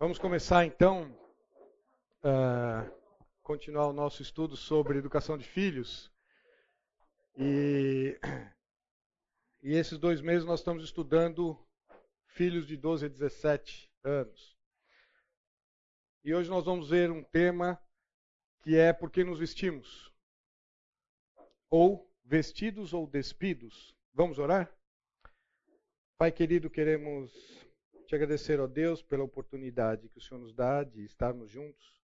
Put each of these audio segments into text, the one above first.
Vamos começar então a continuar o nosso estudo sobre educação de filhos. E, e esses dois meses nós estamos estudando filhos de 12 a 17 anos. E hoje nós vamos ver um tema que é por que nos vestimos? Ou vestidos ou despidos. Vamos orar? Pai querido, queremos te agradecer, ó Deus, pela oportunidade que o Senhor nos dá de estarmos juntos.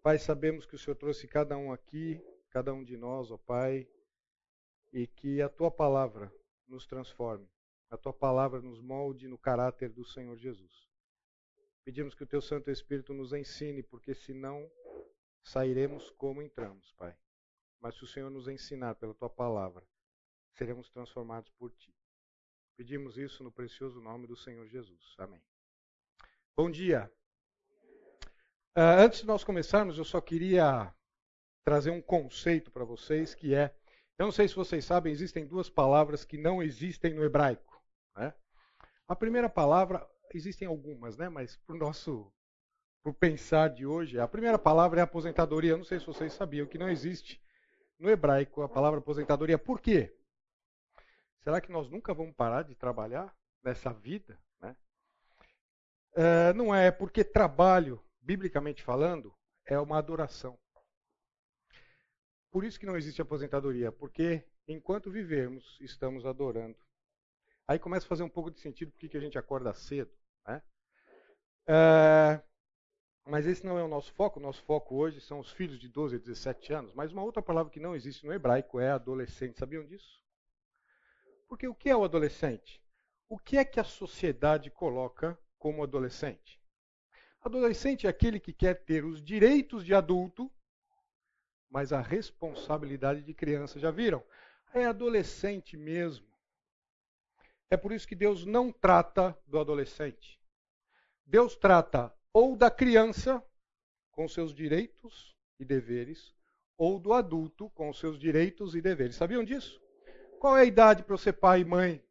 Pai, sabemos que o Senhor trouxe cada um aqui, cada um de nós, ó Pai, e que a tua palavra nos transforme, a tua palavra nos molde no caráter do Senhor Jesus. Pedimos que o teu Santo Espírito nos ensine, porque senão sairemos como entramos, Pai. Mas se o Senhor nos ensinar pela tua palavra, seremos transformados por ti. Pedimos isso no precioso nome do Senhor Jesus. Amém. Bom dia. Uh, antes de nós começarmos, eu só queria trazer um conceito para vocês que é, eu não sei se vocês sabem, existem duas palavras que não existem no hebraico. Né? A primeira palavra, existem algumas, né? mas para o nosso pro pensar de hoje, a primeira palavra é aposentadoria. Eu não sei se vocês sabiam que não existe no hebraico a palavra aposentadoria. Por quê? Será que nós nunca vamos parar de trabalhar nessa vida? Né? É, não é, porque trabalho, biblicamente falando, é uma adoração. Por isso que não existe aposentadoria, porque enquanto vivermos, estamos adorando. Aí começa a fazer um pouco de sentido porque que a gente acorda cedo. Né? É, mas esse não é o nosso foco. O nosso foco hoje são os filhos de 12 a 17 anos. Mas uma outra palavra que não existe no hebraico é adolescente. Sabiam disso? Porque o que é o adolescente? O que é que a sociedade coloca como adolescente? Adolescente é aquele que quer ter os direitos de adulto, mas a responsabilidade de criança. Já viram? É adolescente mesmo. É por isso que Deus não trata do adolescente. Deus trata ou da criança com seus direitos e deveres, ou do adulto com seus direitos e deveres. Sabiam disso? Qual é a idade para eu ser pai e mãe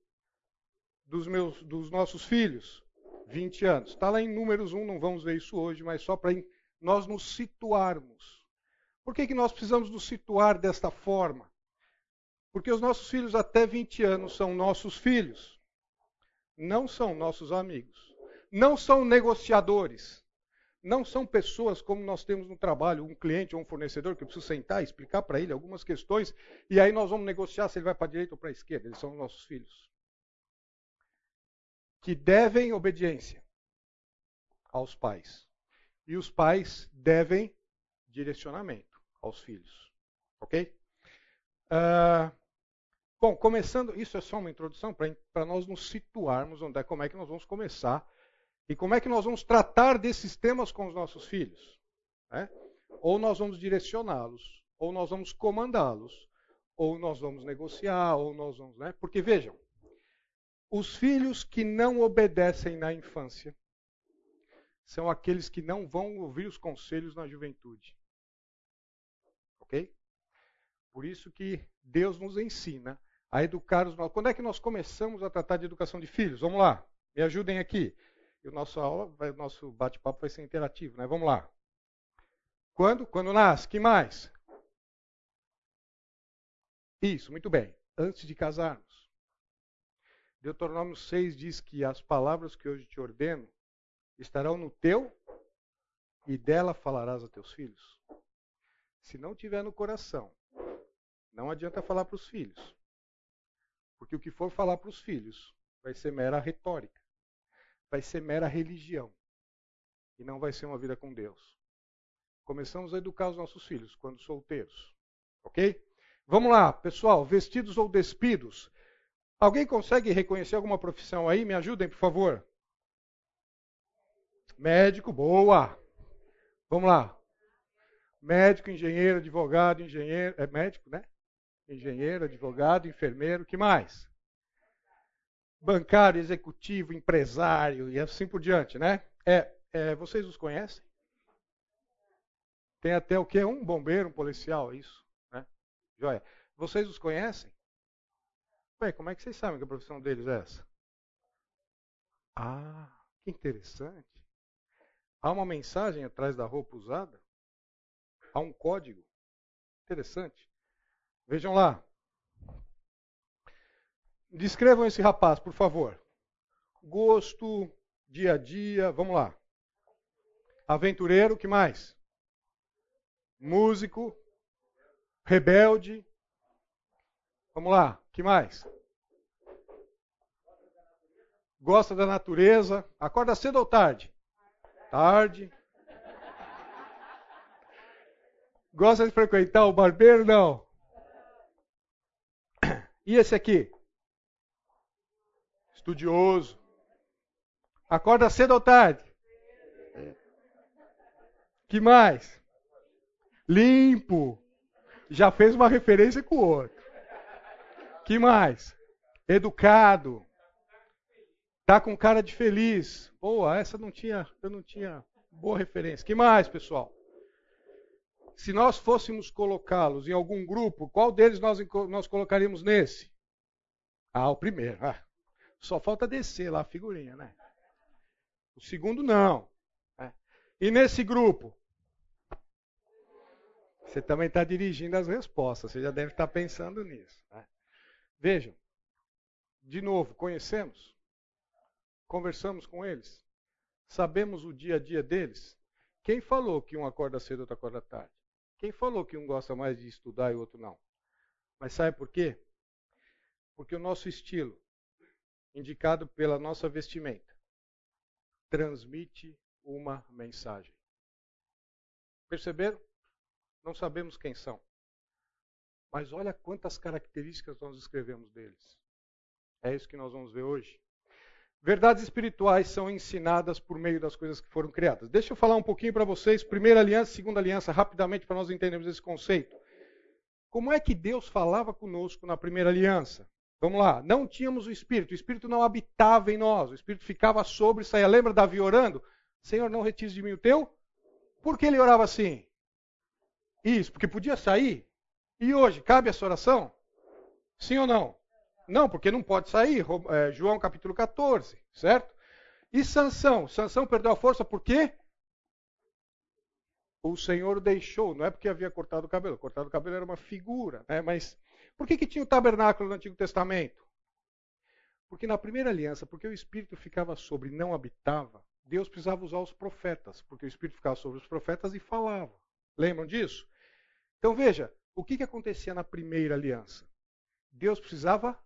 dos, meus, dos nossos filhos? 20 anos. Está lá em Números 1, não vamos ver isso hoje, mas só para nós nos situarmos. Por que, que nós precisamos nos situar desta forma? Porque os nossos filhos até 20 anos são nossos filhos, não são nossos amigos, não são negociadores, não são pessoas como nós temos no trabalho, um cliente ou um fornecedor que eu preciso sentar explicar para ele algumas questões, e aí nós vamos negociar se ele vai para a direita ou para a esquerda. Eles são nossos filhos. Que devem obediência aos pais. E os pais devem direcionamento aos filhos. Ok? Uh, bom, começando, isso é só uma introdução para nós nos situarmos onde é, como é que nós vamos começar e como é que nós vamos tratar desses temas com os nossos filhos? Né? Ou nós vamos direcioná-los, ou nós vamos comandá-los, ou nós vamos negociar, ou nós vamos. Né? Porque vejam, os filhos que não obedecem na infância são aqueles que não vão ouvir os conselhos na juventude. Ok? Por isso que Deus nos ensina a educar os nossos. Quando é que nós começamos a tratar de educação de filhos? Vamos lá, me ajudem aqui. E o nosso aula, vai, o nosso bate-papo vai ser interativo, né? Vamos lá. Quando? Quando nasce. Que mais? Isso, muito bem. Antes de casarmos. Deuteronômio 6 diz que as palavras que hoje te ordeno estarão no teu e dela falarás a teus filhos. Se não tiver no coração, não adianta falar para os filhos. Porque o que for falar para os filhos vai ser mera retórica vai ser mera religião e não vai ser uma vida com Deus. Começamos a educar os nossos filhos quando solteiros, ok? Vamos lá, pessoal, vestidos ou despidos. Alguém consegue reconhecer alguma profissão aí? Me ajudem, por favor. Médico, boa. Vamos lá. Médico, engenheiro, advogado, engenheiro. É médico, né? Engenheiro, advogado, enfermeiro. que mais? Bancário, executivo, empresário e assim por diante, né? É, é, vocês os conhecem? Tem até o que? Um bombeiro, um policial, isso, né? Joia. Vocês os conhecem? Ué, como é que vocês sabem que a profissão deles é essa? Ah, que interessante. Há uma mensagem atrás da roupa usada? Há um código? Interessante. Vejam lá. Descrevam esse rapaz, por favor. Gosto, dia a dia, vamos lá. Aventureiro, que mais? Músico, rebelde. Vamos lá, que mais? Gosta da natureza. Acorda cedo ou tarde? Tarde. Gosta de frequentar o barbeiro? Não. E esse aqui? Estudioso. Acorda cedo ou tarde? Que mais? Limpo. Já fez uma referência com o outro. Que mais? Educado. Tá com cara de feliz. Boa, essa não tinha, eu não tinha boa referência. Que mais, pessoal? Se nós fôssemos colocá-los em algum grupo, qual deles nós, nós colocaríamos nesse? Ah, o primeiro. Ah, só falta descer lá a figurinha, né? O segundo não. É. E nesse grupo? Você também está dirigindo as respostas, você já deve estar tá pensando nisso. Né? Vejam, de novo, conhecemos? Conversamos com eles? Sabemos o dia a dia deles? Quem falou que um acorda cedo e outro acorda tarde? Quem falou que um gosta mais de estudar e o outro não? Mas sabe por quê? Porque o nosso estilo, indicado pela nossa vestimenta, transmite uma mensagem. Perceberam? Não sabemos quem são. Mas olha quantas características nós escrevemos deles. É isso que nós vamos ver hoje. Verdades espirituais são ensinadas por meio das coisas que foram criadas. Deixa eu falar um pouquinho para vocês, primeira aliança, segunda aliança, rapidamente, para nós entendermos esse conceito. Como é que Deus falava conosco na primeira aliança? Vamos lá, não tínhamos o Espírito, o Espírito não habitava em nós, o Espírito ficava sobre e saía. Lembra Davi orando? Senhor, não retires de mim o teu? Por que ele orava assim? Isso, porque podia sair. E hoje, cabe essa oração? Sim ou não? Não, porque não pode sair. É, João capítulo 14, certo? E Sansão? Sansão perdeu a força por quê? O Senhor deixou, não é porque havia cortado o cabelo. Cortado o cabelo era uma figura, né? Mas por que, que tinha o tabernáculo no Antigo Testamento? Porque na primeira aliança, porque o Espírito ficava sobre e não habitava, Deus precisava usar os profetas, porque o Espírito ficava sobre os profetas e falava. Lembram disso? Então veja, o que, que acontecia na primeira aliança? Deus precisava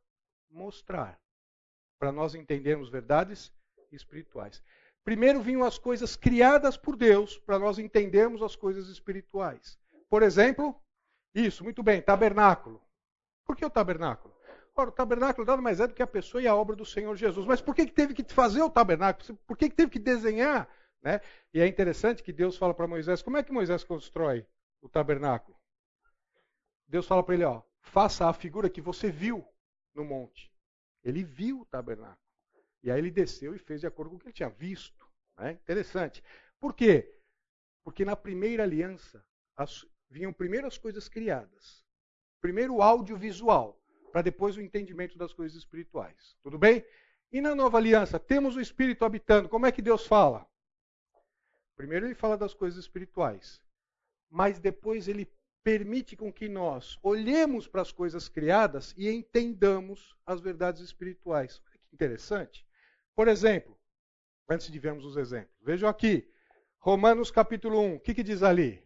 mostrar para nós entendermos verdades espirituais. Primeiro vinham as coisas criadas por Deus para nós entendermos as coisas espirituais. Por exemplo, isso, muito bem, tabernáculo. Por que o tabernáculo? Ora, o tabernáculo nada mais é do que a pessoa e a obra do Senhor Jesus. Mas por que, que teve que fazer o tabernáculo? Por que, que teve que desenhar? Né? E é interessante que Deus fala para Moisés: como é que Moisés constrói o tabernáculo? Deus fala para ele, ó, faça a figura que você viu no monte. Ele viu o tabernáculo. E aí ele desceu e fez de acordo com o que ele tinha visto. Né? Interessante. Por quê? Porque na primeira aliança as, vinham primeiro as coisas criadas. Primeiro o audiovisual, para depois o entendimento das coisas espirituais. Tudo bem? E na nova aliança, temos o Espírito habitando. Como é que Deus fala? Primeiro ele fala das coisas espirituais. Mas depois ele permite com que nós olhemos para as coisas criadas e entendamos as verdades espirituais. Olha que interessante. Por exemplo, antes de vermos os exemplos, vejam aqui, Romanos capítulo 1, o que, que diz ali?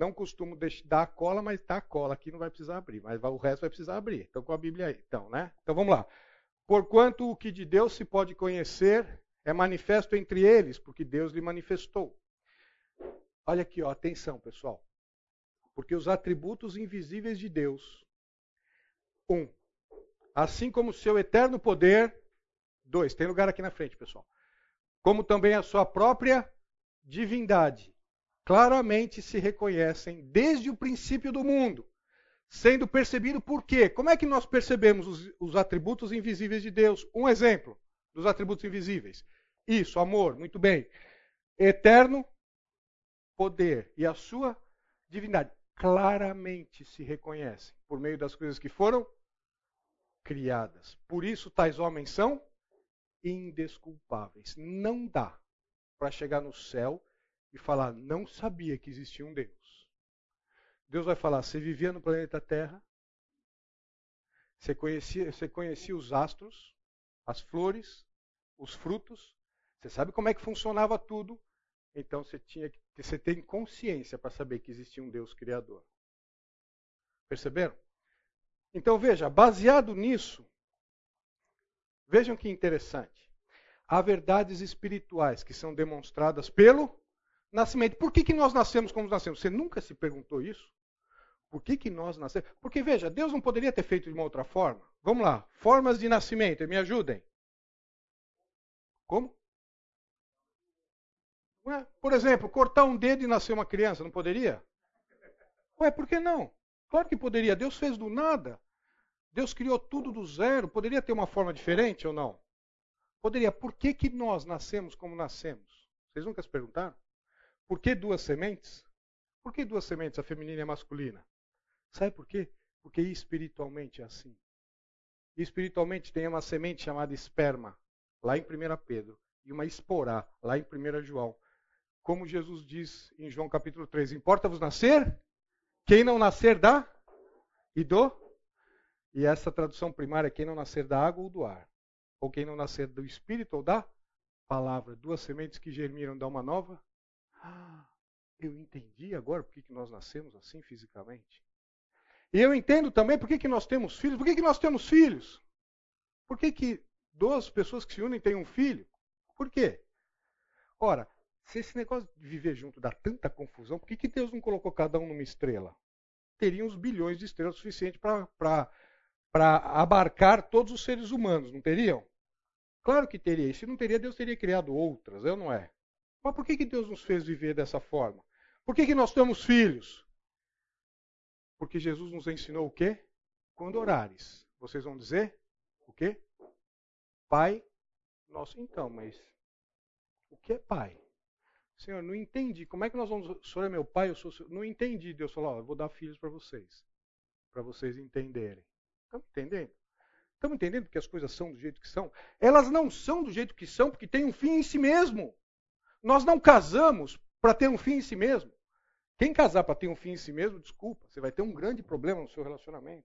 Não costumo dar a cola, mas está a cola aqui, não vai precisar abrir, mas o resto vai precisar abrir. Então, com a Bíblia aí. Então, né? Então, vamos lá. Porquanto o que de Deus se pode conhecer é manifesto entre eles, porque Deus lhe manifestou. Olha aqui, ó, atenção, pessoal. Porque os atributos invisíveis de Deus, um, assim como o seu eterno poder, dois, tem lugar aqui na frente, pessoal, como também a sua própria divindade, claramente se reconhecem desde o princípio do mundo, sendo percebido por quê? Como é que nós percebemos os, os atributos invisíveis de Deus? Um exemplo dos atributos invisíveis. Isso, amor, muito bem. Eterno poder e a sua divindade claramente se reconhecem por meio das coisas que foram criadas. Por isso, tais homens são indesculpáveis. Não dá para chegar no céu e falar: não sabia que existia um Deus. Deus vai falar: você vivia no planeta Terra, você conhecia, você conhecia os astros, as flores, os frutos, você sabe como é que funcionava tudo, então você tinha que você tem consciência para saber que existia um Deus criador. Perceberam? Então veja, baseado nisso, vejam que interessante. Há verdades espirituais que são demonstradas pelo nascimento. Por que, que nós nascemos como nascemos? Você nunca se perguntou isso? Por que, que nós nascemos? Porque, veja, Deus não poderia ter feito de uma outra forma. Vamos lá, formas de nascimento, me ajudem. Como? Ué, por exemplo, cortar um dedo e nascer uma criança, não poderia? Ué, por que não? Claro que poderia. Deus fez do nada. Deus criou tudo do zero. Poderia ter uma forma diferente ou não? Poderia. Por que, que nós nascemos como nascemos? Vocês nunca se perguntaram? Por que duas sementes? Por que duas sementes, a feminina e a masculina? Sabe por quê? Porque espiritualmente é assim. Espiritualmente tem uma semente chamada esperma, lá em 1 Pedro, e uma esporá, lá em 1 João. Como Jesus diz em João capítulo 3, importa-vos nascer? Quem não nascer da e do? E essa tradução primária é quem não nascer da água ou do ar. Ou quem não nascer do espírito ou da palavra. Duas sementes que germinam dá uma nova. Ah, eu entendi agora por que nós nascemos assim fisicamente. E eu entendo também por que, nós temos filhos. Por que, nós temos filhos? Por que, que duas pessoas que se unem têm um filho? Por quê? Ora, se esse negócio de viver junto dá tanta confusão, por que, que Deus não colocou cada um numa estrela? Teriam uns bilhões de estrelas suficientes para abarcar todos os seres humanos, não teriam? Claro que teria. E se não teria, Deus teria criado outras, eu não é? Mas por que, que Deus nos fez viver dessa forma? Por que, que nós temos filhos? Porque Jesus nos ensinou o quê? Quando orares, vocês vão dizer o quê? Pai nosso. Então, mas o que é pai? Senhor, não entendi. Como é que nós vamos. O senhor é meu pai, eu sou seu. Não entendi. Deus falou: ó, eu vou dar filhos para vocês. Para vocês entenderem. Estamos entendendo? Estamos entendendo que as coisas são do jeito que são? Elas não são do jeito que são porque tem um fim em si mesmo. Nós não casamos para ter um fim em si mesmo. Quem casar para ter um fim em si mesmo, desculpa, você vai ter um grande problema no seu relacionamento.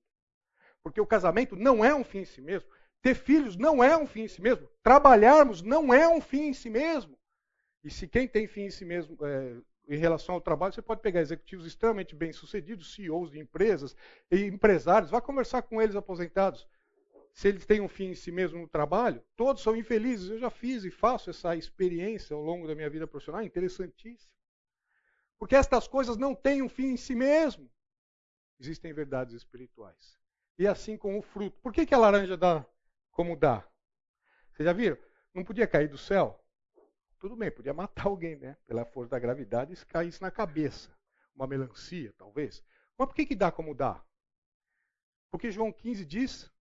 Porque o casamento não é um fim em si mesmo. Ter filhos não é um fim em si mesmo. Trabalharmos não é um fim em si mesmo. E se quem tem fim em si mesmo é, em relação ao trabalho, você pode pegar executivos extremamente bem-sucedidos, CEOs de empresas e empresários, vá conversar com eles aposentados. Se eles têm um fim em si mesmo no trabalho, todos são infelizes. Eu já fiz e faço essa experiência ao longo da minha vida profissional, interessantíssimo. Porque estas coisas não têm um fim em si mesmo. Existem verdades espirituais. E assim com o fruto. Por que, que a laranja dá como dá? Vocês já viram? Não podia cair do céu? Tudo bem, podia matar alguém, né? Pela força da gravidade, e caísse na cabeça. Uma melancia, talvez. Mas por que, que dá como dá? Porque João 15 diz: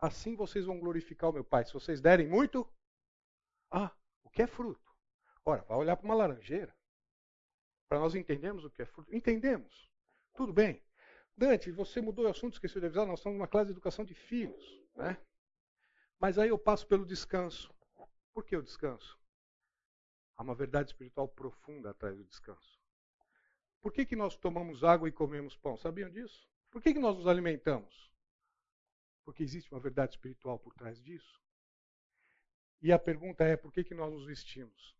Assim vocês vão glorificar o meu Pai. Se vocês derem muito, ah, o que é fruto? Ora, vai olhar para uma laranjeira. Para nós entendermos o que é fruto. Entendemos. Tudo bem. Dante, você mudou o assunto, esqueceu de avisar, nós estamos numa classe de educação de filhos. Né? Mas aí eu passo pelo descanso. Por que o descanso? Há uma verdade espiritual profunda atrás do descanso. Por que, que nós tomamos água e comemos pão? Sabiam disso? Por que, que nós nos alimentamos? Porque existe uma verdade espiritual por trás disso. E a pergunta é: por que, que nós nos vestimos?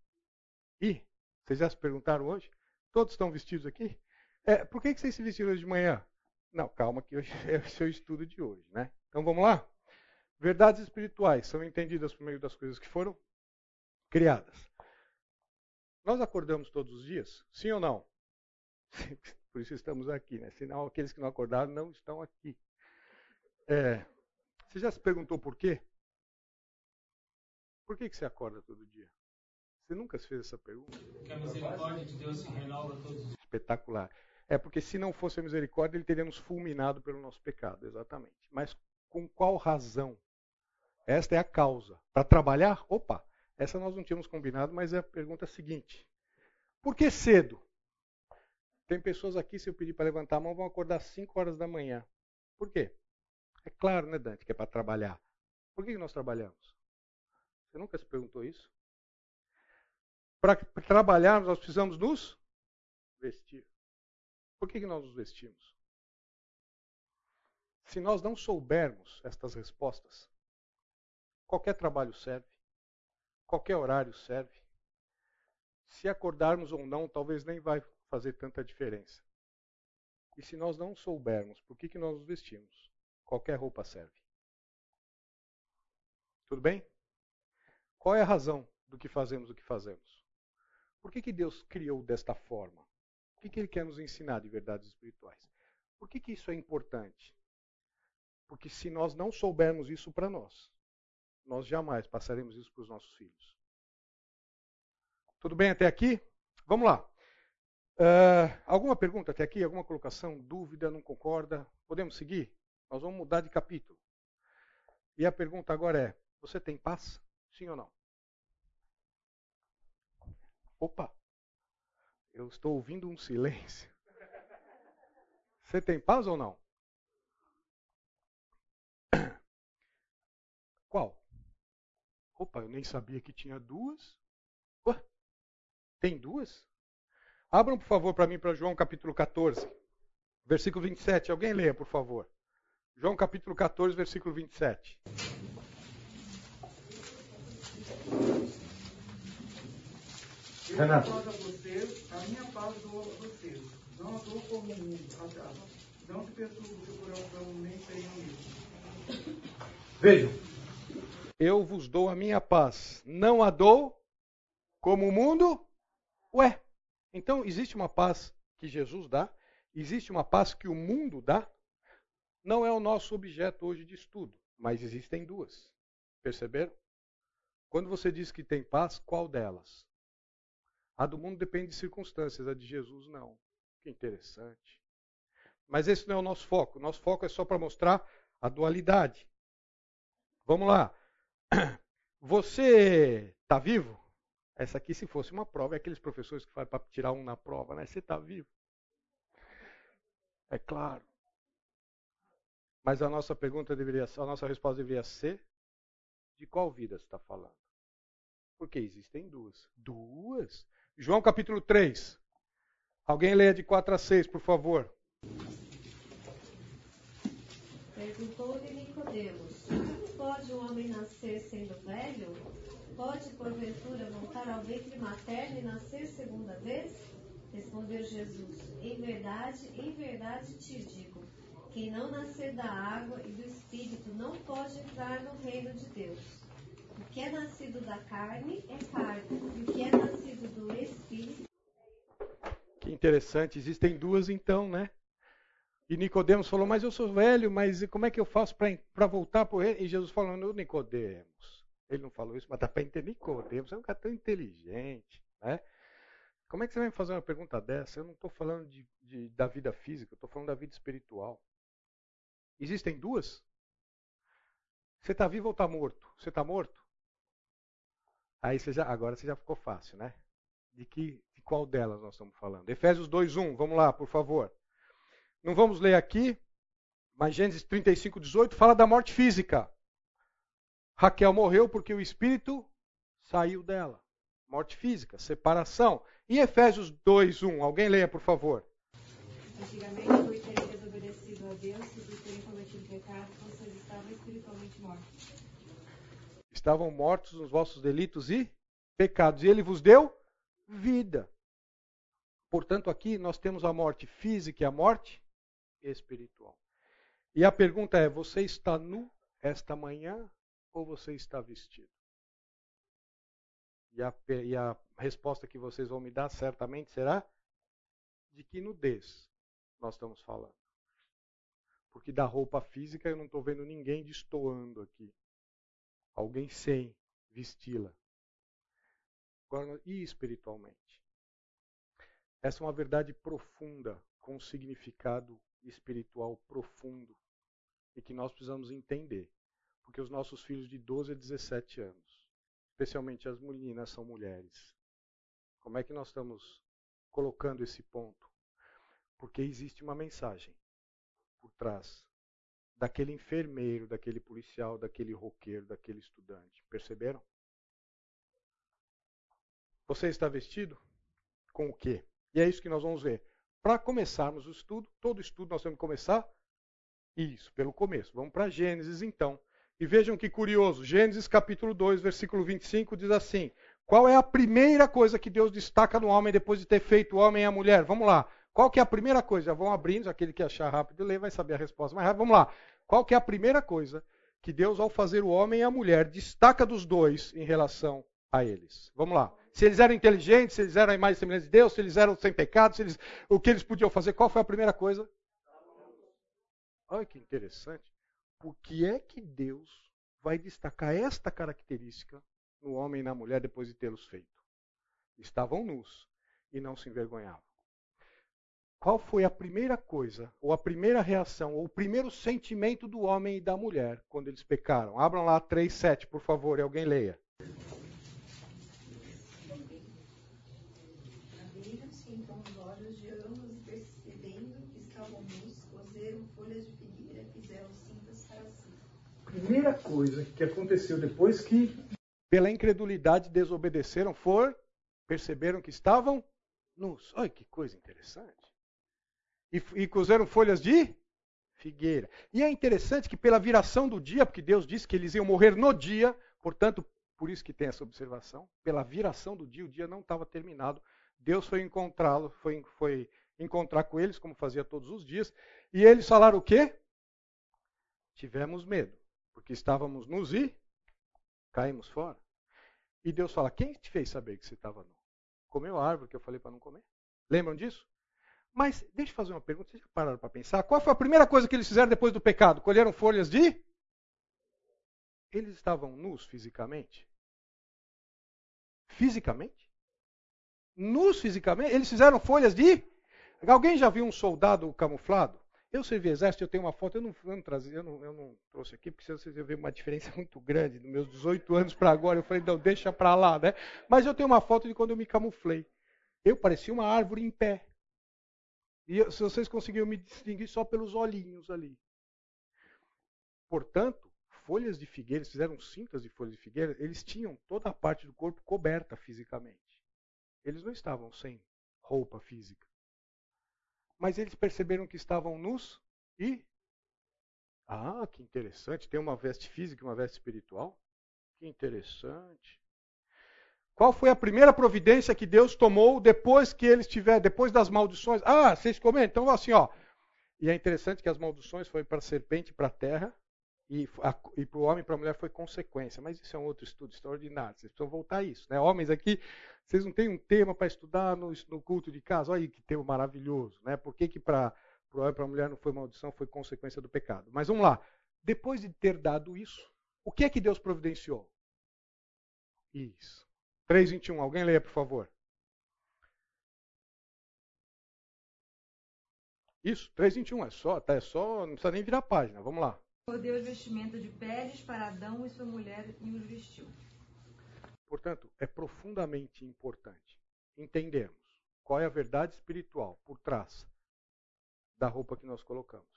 E, vocês já se perguntaram hoje? Todos estão vestidos aqui? É, por que, que vocês se vestiram hoje de manhã? Não, calma que hoje é o seu estudo de hoje, né? Então vamos lá? Verdades espirituais são entendidas por meio das coisas que foram criadas. Nós acordamos todos os dias? Sim ou não? Por isso estamos aqui, né? Senão aqueles que não acordaram não estão aqui. É, você já se perguntou por quê? Por que, que você acorda todo dia? Você nunca se fez essa pergunta? Porque a misericórdia de Deus se renova todos os dias. Espetacular. É porque se não fosse a misericórdia, ele teria nos fulminado pelo nosso pecado, exatamente. Mas com qual razão? Esta é a causa. Para trabalhar? Opa, essa nós não tínhamos combinado, mas é a pergunta seguinte. Por que cedo? Tem pessoas aqui, se eu pedir para levantar a mão, vão acordar às 5 horas da manhã. Por quê? É claro, né, Dante, que é para trabalhar. Por que nós trabalhamos? Você nunca se perguntou isso? Para trabalharmos, nós precisamos nos vestir. Por que, nós nos vestimos? Se nós não soubermos estas respostas, qualquer trabalho serve, qualquer horário serve. Se acordarmos ou não, talvez nem vai fazer tanta diferença. E se nós não soubermos por que, que nós nos vestimos, qualquer roupa serve. Tudo bem? Qual é a razão do que fazemos o que fazemos? Por que, que Deus criou desta forma? O que, que Ele quer nos ensinar de verdades espirituais? Por que, que isso é importante? Porque se nós não soubermos isso para nós, nós jamais passaremos isso para os nossos filhos. Tudo bem até aqui? Vamos lá. Uh, alguma pergunta até aqui? Alguma colocação? Dúvida? Não concorda? Podemos seguir? Nós vamos mudar de capítulo. E a pergunta agora é: você tem paz? Sim ou não? Opa! Eu estou ouvindo um silêncio. Você tem paz ou não? Qual? Opa, eu nem sabia que tinha duas. Ué, tem duas? Abram, por favor, para mim, para João capítulo 14, versículo 27. Alguém leia, por favor. João capítulo 14, versículo 27. Renato. a vocês, a minha paz dou a vocês. Não a dou como o mundo. Não se perturbe o seu coração, nem tenham medo. Vejam. Eu vos dou a minha paz. Não a dou como o mundo. Ué, então existe uma paz que Jesus dá? Existe uma paz que o mundo dá? Não é o nosso objeto hoje de estudo, mas existem duas. Perceberam? Quando você diz que tem paz, qual delas? A do mundo depende de circunstâncias, a de Jesus não. Que interessante. Mas esse não é o nosso foco. O nosso foco é só para mostrar a dualidade. Vamos lá. Você está vivo? Essa aqui, se fosse uma prova, é aqueles professores que fazem para tirar um na prova, né? Você está vivo? É claro. Mas a nossa pergunta deveria, a nossa resposta deveria ser: de qual vida está falando? Porque existem duas. Duas? João capítulo 3. Alguém leia de 4 a 6, por favor. Perguntou-lhe Nicodemos: Como pode um homem nascer sendo velho? Pode, porventura, voltar ao ventre materno e nascer segunda vez? Respondeu Jesus: Em verdade, em verdade te digo: quem não nascer da água e do espírito não pode entrar no reino de Deus. O que é nascido da carne é carne, e o que é nascido do Espírito. Que interessante, existem duas então, né? E Nicodemos falou, mas eu sou velho, mas como é que eu faço para voltar para o reino? E Jesus falando, Nicodemos. Ele não falou isso, mas dá para entender Nicodemos, é um cara tão inteligente, né? Como é que você vai me fazer uma pergunta dessa? Eu não estou falando de, de, da vida física, eu estou falando da vida espiritual. Existem duas? Você está vivo ou está morto? Você está morto? Aí você já, agora você já ficou fácil, né? De que de qual delas nós estamos falando? Efésios 2:1, vamos lá, por favor. Não vamos ler aqui, mas Gênesis 35:18 fala da morte física. Raquel morreu porque o espírito saiu dela. Morte física, separação. E Efésios 2:1, alguém leia, por favor. Antigamente, por terem desobedecido a Deus e vocês estavam espiritualmente mortos estavam mortos nos vossos delitos e pecados, e ele vos deu vida. Portanto, aqui nós temos a morte física e a morte espiritual. E a pergunta é: você está nu esta manhã ou você está vestido? E a, e a resposta que vocês vão me dar certamente será de que nudez nós estamos falando. Porque da roupa física eu não estou vendo ninguém destoando aqui alguém sem vesti-la. E espiritualmente. Essa é uma verdade profunda, com um significado espiritual profundo e que nós precisamos entender. Porque os nossos filhos de 12 a 17 anos, especialmente as meninas, são mulheres. Como é que nós estamos colocando esse ponto? Porque existe uma mensagem por trás daquele enfermeiro, daquele policial, daquele roqueiro, daquele estudante. Perceberam? Você está vestido com o quê? E é isso que nós vamos ver. Para começarmos o estudo, todo estudo nós temos que começar isso, pelo começo. Vamos para Gênesis então. E vejam que curioso, Gênesis capítulo 2, versículo 25 diz assim: Qual é a primeira coisa que Deus destaca no homem depois de ter feito o homem e a mulher? Vamos lá. Qual que é a primeira coisa? Vão abrindo, aquele que achar rápido ler vai saber a resposta mais rápido. Vamos lá. Qual que é a primeira coisa que Deus, ao fazer o homem e a mulher, destaca dos dois em relação a eles? Vamos lá. Se eles eram inteligentes, se eles eram a imagem e semelhança de Deus, se eles eram sem pecado, se eles, o que eles podiam fazer, qual foi a primeira coisa? Olha que interessante. Por que é que Deus vai destacar esta característica no homem e na mulher depois de tê-los feito? Estavam nus e não se envergonhavam. Qual foi a primeira coisa, ou a primeira reação, ou o primeiro sentimento do homem e da mulher quando eles pecaram? Abram lá 3,7, por favor, e alguém leia. Abriram-se então os olhos de ambos e percebendo que estavam nus, cozeram folhas de figueira fizeram cintas para si. Primeira coisa que aconteceu depois que, pela incredulidade, desobedeceram foi perceberam que estavam nus. Olha que coisa interessante e, e cozeram folhas de figueira. E é interessante que pela viração do dia, porque Deus disse que eles iam morrer no dia, portanto, por isso que tem essa observação, pela viração do dia, o dia não estava terminado. Deus foi encontrá-lo, foi, foi encontrar com eles, como fazia todos os dias, e eles falaram o quê? Tivemos medo, porque estávamos nus e caímos fora. E Deus fala: Quem te fez saber que você estava nu? Comeu a árvore que eu falei para não comer? Lembram disso? Mas deixa eu fazer uma pergunta, vocês já pararam para pensar? Qual foi a primeira coisa que eles fizeram depois do pecado? Colheram folhas de? Eles estavam nus fisicamente? Fisicamente? Nus fisicamente? Eles fizeram folhas de? Alguém já viu um soldado camuflado? Eu servi exército, eu tenho uma foto, eu não, eu não, trazi, eu não, eu não trouxe aqui, porque vocês vão ver uma diferença muito grande dos meus 18 anos para agora. Eu falei, não, deixa para lá, né? Mas eu tenho uma foto de quando eu me camuflei. Eu parecia uma árvore em pé. E se vocês conseguiram me distinguir só pelos olhinhos ali. Portanto, folhas de figueira, eles fizeram cintas de folhas de figueira, eles tinham toda a parte do corpo coberta fisicamente. Eles não estavam sem roupa física. Mas eles perceberam que estavam nus e. Ah, que interessante. Tem uma veste física e uma veste espiritual. Que interessante. Qual foi a primeira providência que Deus tomou depois que eles tiveram, depois das maldições? Ah, vocês comeram? Então, assim, ó. E é interessante que as maldições foram para a serpente para a terra, e, e para o homem e para a mulher foi consequência. Mas isso é um outro estudo extraordinário. Vocês precisam voltar a isso. Né? Homens aqui, vocês não têm um tema para estudar no, no, culto de casa. Olha aí que tema maravilhoso. Né? Por que, que para o homem e para a mulher não foi maldição, foi consequência do pecado? Mas vamos lá. Depois de ter dado isso, o que é que Deus providenciou? Isso. 3,21. Alguém leia, por favor. Isso, 3,21. É só, tá, é só, não precisa nem virar a página. Vamos lá. Deus vestimenta de peles para Adão e sua mulher e os vestiu. Portanto, é profundamente importante entendermos qual é a verdade espiritual por trás da roupa que nós colocamos.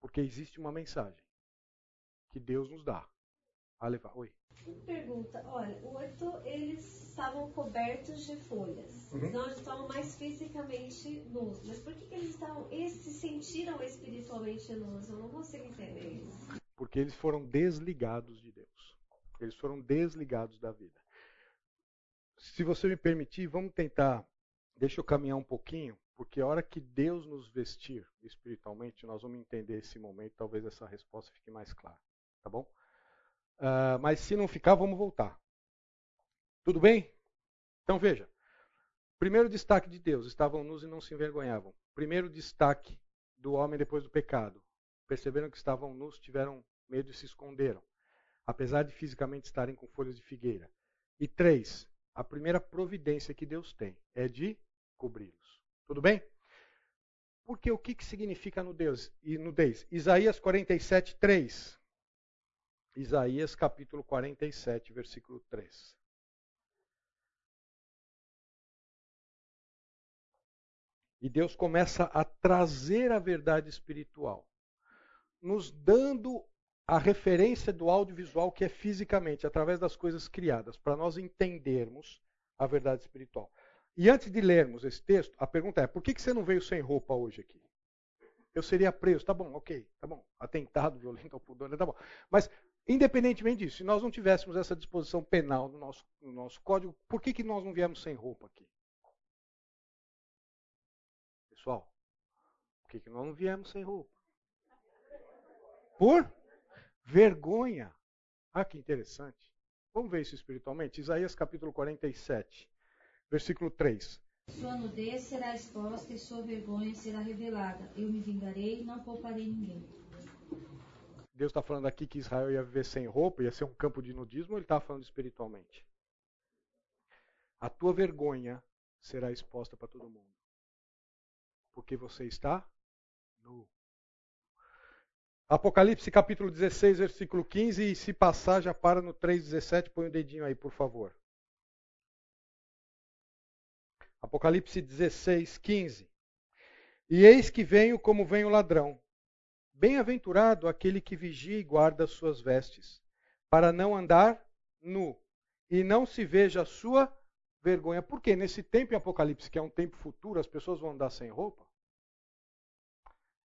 Porque existe uma mensagem que Deus nos dá a levar. Oi. Pergunta, olha, o oito eles estavam cobertos de folhas, Uhum. então eles estavam mais fisicamente nus. Mas por que, que eles estavam, eles se sentiram espiritualmente nus? Eu não consigo entender isso. Porque eles foram desligados de Deus. Eles foram desligados da vida. Se você me permitir, vamos tentar. Deixa eu caminhar um pouquinho, porque a hora que Deus nos vestir espiritualmente, nós vamos entender esse momento. Talvez essa resposta fique mais clara. Tá bom? Uh, mas se não ficar, vamos voltar. Tudo bem? Então veja. Primeiro destaque de Deus: estavam nus e não se envergonhavam. Primeiro destaque do homem depois do pecado: perceberam que estavam nus, tiveram medo e se esconderam, apesar de fisicamente estarem com folhas de figueira. E três, a primeira providência que Deus tem é de cobri-los. Tudo bem? Porque o que, que significa nudez? E nudez? Isaías 47, 3. Isaías capítulo 47, versículo 3. E Deus começa a trazer a verdade espiritual, nos dando a referência do audiovisual que é fisicamente, através das coisas criadas, para nós entendermos a verdade espiritual. E antes de lermos esse texto, a pergunta é: por que você não veio sem roupa hoje aqui? Eu seria preso, tá bom, ok, tá bom. Atentado violento ao pudor, tá bom. Mas, independentemente disso, se nós não tivéssemos essa disposição penal no nosso, no nosso código, por que, que nós não viemos sem roupa aqui? Pessoal, por que, que nós não viemos sem roupa? Por vergonha. Ah, que interessante. Vamos ver isso espiritualmente? Isaías capítulo 47, versículo 3. Sua nudez será exposta e sua vergonha será revelada. Eu me vingarei e não pouparei ninguém. Deus está falando aqui que Israel ia viver sem roupa, ia ser um campo de nudismo, ou ele está falando espiritualmente? A tua vergonha será exposta para todo mundo. Porque você está nu. Apocalipse capítulo 16, versículo 15, e se passar já para no 3,17, põe o dedinho aí, por favor. Apocalipse 16, 15. E eis que venho como vem o ladrão. Bem-aventurado aquele que vigia e guarda as suas vestes, para não andar nu, e não se veja a sua vergonha. Porque nesse tempo em Apocalipse, que é um tempo futuro, as pessoas vão andar sem roupa?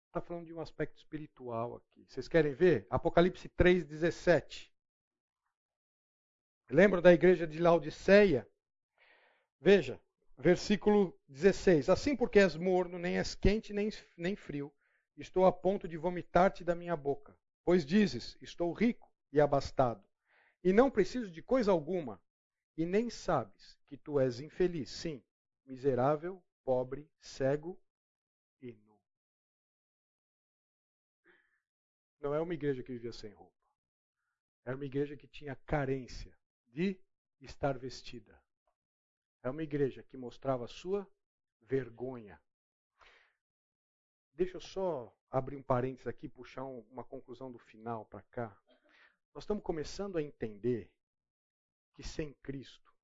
Está falando de um aspecto espiritual aqui. Vocês querem ver? Apocalipse 3,17. Lembram da igreja de Laodiceia? Veja, Versículo 16: Assim porque és morno, nem és quente, nem, nem frio, estou a ponto de vomitar-te da minha boca. Pois dizes: Estou rico e abastado, e não preciso de coisa alguma, e nem sabes que tu és infeliz, sim, miserável, pobre, cego e nu. Não é uma igreja que vivia sem roupa. Era uma igreja que tinha carência de estar vestida. É uma igreja que mostrava sua vergonha. Deixa eu só abrir um parênteses aqui puxar uma conclusão do final para cá. Nós estamos começando a entender que sem Cristo,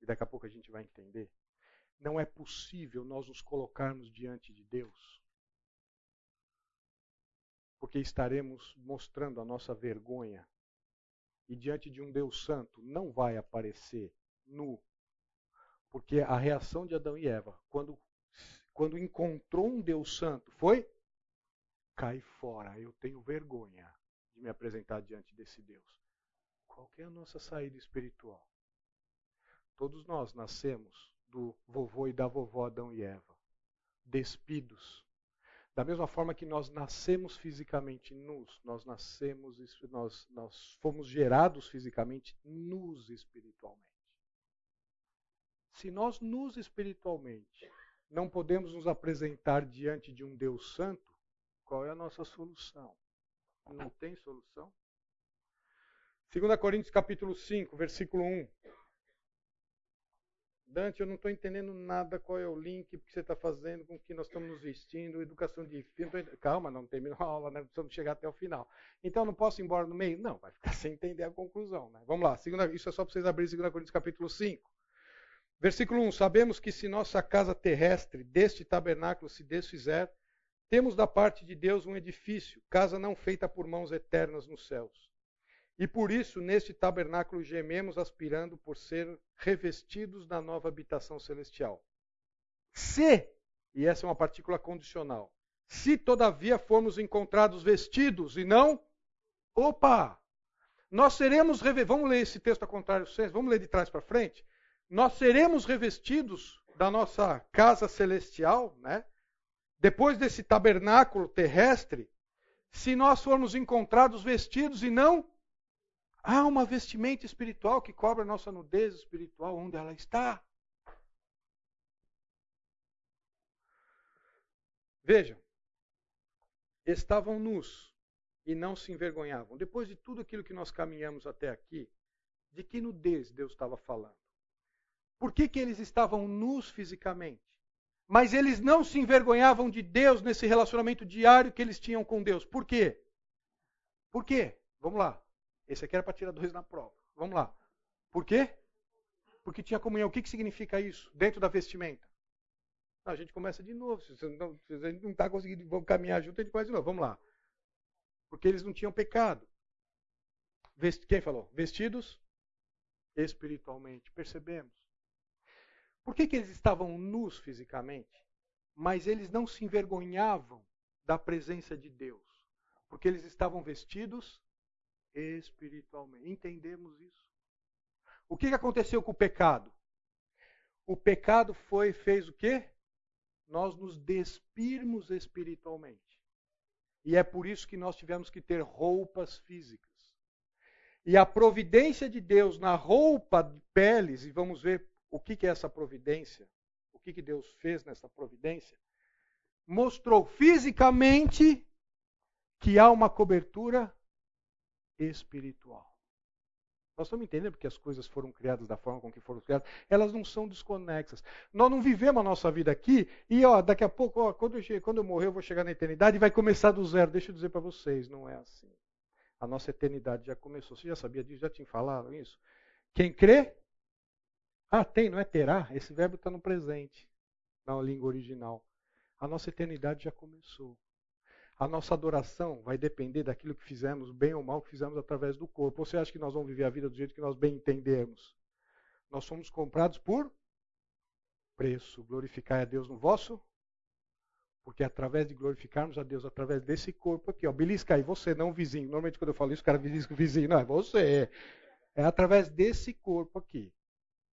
e daqui a pouco a gente vai entender, não é possível nós nos colocarmos diante de Deus, porque estaremos mostrando a nossa vergonha. E diante de um Deus Santo não vai aparecer nu porque a reação de Adão e Eva, quando, quando encontrou um Deus Santo, foi: cai fora, eu tenho vergonha de me apresentar diante desse Deus. Qual é a nossa saída espiritual? Todos nós nascemos do vovô e da vovó Adão e Eva, despidos. Da mesma forma que nós nascemos fisicamente nus, nós nascemos, nós, nós fomos gerados fisicamente nus espiritualmente. Se nós nos espiritualmente não podemos nos apresentar diante de um Deus santo, qual é a nossa solução? Não tem solução? 2 Coríntios capítulo 5, versículo 1. Dante, eu não estou entendendo nada qual é o link que você está fazendo com que nós estamos nos vestindo, educação de filho. Calma, não terminou a aula, né? precisamos chegar até o final. Então não posso ir embora no meio? Não, vai ficar sem entender a conclusão. Né? Vamos lá, segunda, isso é só para vocês abrirem 2 Coríntios capítulo 5. Versículo 1: Sabemos que se nossa casa terrestre deste tabernáculo se desfizer, temos da parte de Deus um edifício, casa não feita por mãos eternas nos céus. E por isso, neste tabernáculo gememos, aspirando por ser revestidos da nova habitação celestial. Se, e essa é uma partícula condicional, se todavia formos encontrados vestidos e não, opa, nós seremos, vamos ler esse texto ao contrário, vamos ler de trás para frente nós seremos revestidos da nossa casa celestial, né? depois desse tabernáculo terrestre, se nós formos encontrados vestidos e não há uma vestimenta espiritual que cobre a nossa nudez espiritual, onde ela está. Vejam, estavam nus e não se envergonhavam. Depois de tudo aquilo que nós caminhamos até aqui, de que nudez Deus estava falando? Por que, que eles estavam nus fisicamente? Mas eles não se envergonhavam de Deus nesse relacionamento diário que eles tinham com Deus. Por quê? Por quê? Vamos lá. Esse aqui era para tirar dois na prova. Vamos lá. Por quê? Porque tinha comunhão. O que, que significa isso dentro da vestimenta? Não, a gente começa de novo. Se você não está conseguindo caminhar junto, a gente começa de novo. Vamos lá. Porque eles não tinham pecado. Quem falou? Vestidos espiritualmente. Percebemos? Por que, que eles estavam nus fisicamente? Mas eles não se envergonhavam da presença de Deus. Porque eles estavam vestidos espiritualmente. Entendemos isso? O que, que aconteceu com o pecado? O pecado foi, fez o quê? Nós nos despirmos espiritualmente. E é por isso que nós tivemos que ter roupas físicas. E a providência de Deus na roupa de peles, e vamos ver o que, é essa providência, o que, que Deus fez nessa providência, mostrou fisicamente que há uma cobertura espiritual. Nós estamos entendendo porque as coisas foram criadas da forma com que foram criadas. Elas não são desconexas. Nós não vivemos a nossa vida aqui e ó, daqui a pouco, ó, quando, eu, quando eu morrer, eu vou chegar na eternidade e vai começar do zero. Deixa eu dizer para vocês, não é assim. A nossa eternidade já começou. Você já sabia disso? Já tinha falado isso? Quem crê? Ah, tem, não é terá? Esse verbo está no presente, na língua original. A nossa eternidade já começou. A nossa adoração vai depender daquilo que fizemos, bem ou mal, que fizemos através do corpo. Você acha que nós vamos viver a vida do jeito que nós bem entendemos? Nós somos comprados por preço. Glorificar a Deus no vosso. Porque é através de glorificarmos a Deus, através desse corpo aqui, ó, belisca aí, você, não vizinho. Normalmente quando eu falo isso, o cara belisca o vizinho. Não, é você. É através desse corpo aqui.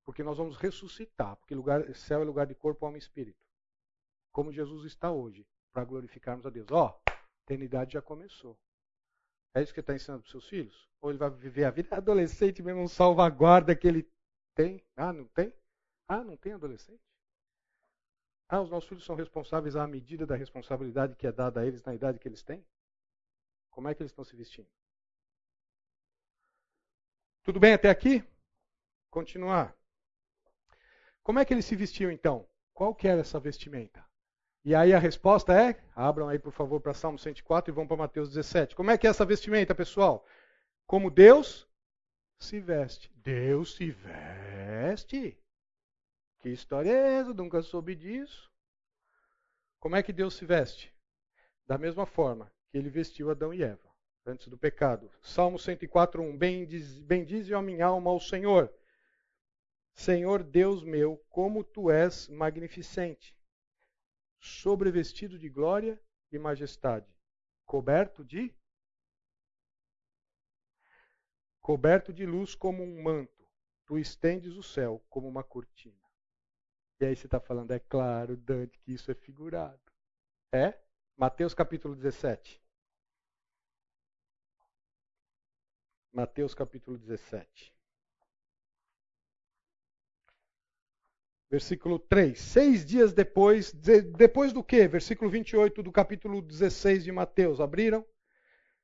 Porque nós vamos ressuscitar. Porque lugar, céu é lugar de corpo, alma e espírito. Como Jesus está hoje, para glorificarmos a Deus. Ó, eternidade já começou. É isso que ele está ensinando para os seus filhos? Ou ele vai viver a vida adolescente mesmo, um salvaguarda que ele tem? Ah, não tem? Ah, não tem adolescente? Ah, os nossos filhos são responsáveis à medida da responsabilidade que é dada a eles na idade que eles têm? Como é que eles estão se vestindo? Tudo bem até aqui? Continuar. Como é que eles se vestiam então? Qual que era essa vestimenta? E aí a resposta é, abram aí por favor para Salmo 104 e vão para Mateus 17. Como é que é essa vestimenta, pessoal? Como Deus se veste. Deus se veste? Que história é essa? Nunca soube disso. Como é que Deus se veste? Da mesma forma que ele vestiu Adão e Eva, antes do pecado. Salmo 104:1 Bendize, bendize a minha alma ao Senhor. Senhor Deus meu, como tu és magnificente sobrevestido de glória e majestade, coberto de coberto de luz como um manto. Tu estendes o céu como uma cortina. E aí você está falando, é claro, Dante, que isso é figurado. É? Mateus capítulo 17. Mateus capítulo 17. Versículo 3. Seis dias depois, depois do que? Versículo 28 do capítulo 16 de Mateus. Abriram?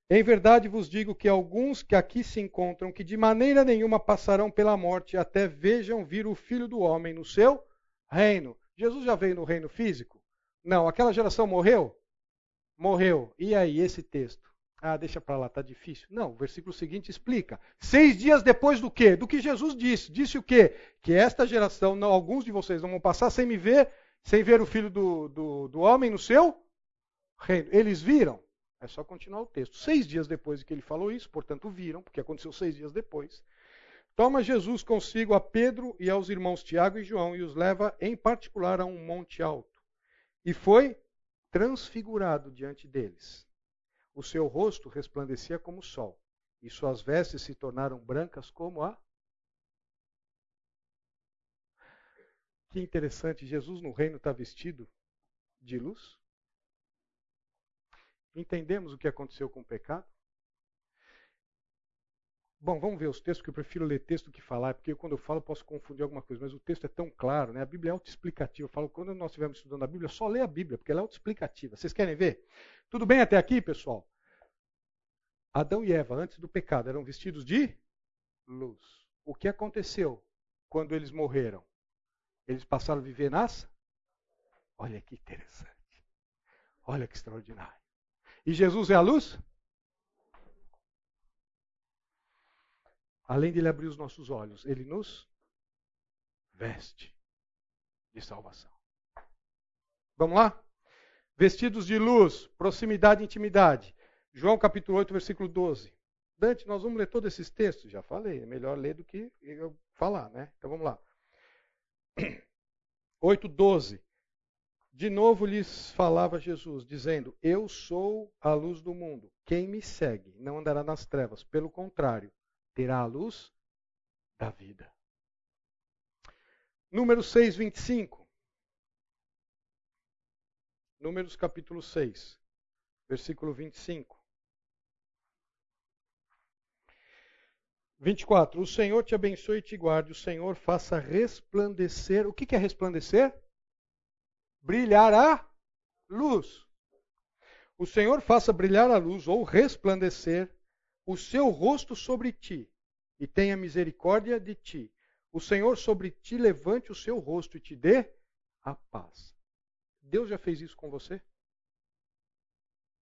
Em verdade vos digo que alguns que aqui se encontram, que de maneira nenhuma passarão pela morte, até vejam vir o Filho do Homem no seu reino. Jesus já veio no reino físico? Não. Aquela geração morreu? Morreu. E aí, esse texto? Ah, deixa para lá, está difícil. Não, o versículo seguinte explica. Seis dias depois do quê? Do que Jesus disse. Disse o quê? Que esta geração, não, alguns de vocês não vão passar sem me ver, sem ver o filho do, do, do homem no seu reino. Eles viram? É só continuar o texto. Seis dias depois que ele falou isso, portanto viram, porque aconteceu seis dias depois. Toma Jesus consigo a Pedro e aos irmãos Tiago e João e os leva em particular a um monte alto. E foi transfigurado diante deles o seu rosto resplandecia como o sol, e suas vestes se tornaram brancas como a. Que interessante, Jesus no reino está vestido de luz. Entendemos o que aconteceu com o pecado? Bom, vamos ver os textos, porque eu prefiro ler texto que falar, porque quando eu falo posso confundir alguma coisa, mas o texto é tão claro, né? a Bíblia é autoexplicativa. Eu falo, quando nós estivermos estudando a Bíblia, só lê a Bíblia, porque ela é autoexplicativa. Vocês querem ver? Tudo bem até aqui, pessoal? Adão e Eva, antes do pecado, eram vestidos de luz. O que aconteceu quando eles morreram? Eles passaram a viver nas. Olha que interessante. Olha que extraordinário. E Jesus é a luz? Além de ele abrir os nossos olhos, ele nos veste de salvação. Vamos lá? Vestidos de luz, proximidade e intimidade. João capítulo 8, versículo 12. Dante, nós vamos ler todos esses textos? Já falei, é melhor ler do que eu falar, né? Então vamos lá. 8:12. De novo lhes falava Jesus, dizendo: Eu sou a luz do mundo. Quem me segue não andará nas trevas, pelo contrário, terá a luz da vida. Número 6, 25. Números capítulo 6, versículo 25. 24. O Senhor te abençoe e te guarde. O Senhor faça resplandecer. O que é resplandecer? Brilhar a luz. O Senhor faça brilhar a luz ou resplandecer o seu rosto sobre ti e tenha misericórdia de ti. O Senhor sobre ti levante o seu rosto e te dê a paz. Deus já fez isso com você?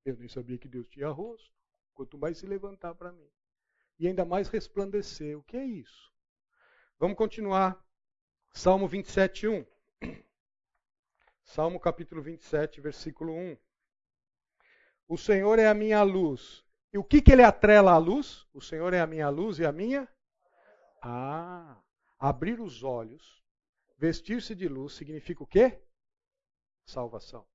Eu nem sabia que Deus tinha rosto. Quanto mais se levantar para mim e ainda mais resplandecer. O que é isso? Vamos continuar. Salmo 27, 1. Salmo capítulo 27, versículo 1. O Senhor é a minha luz. E o que, que ele atrela à luz? O Senhor é a minha luz e a minha? Ah, abrir os olhos, vestir-se de luz significa o quê? Salvação.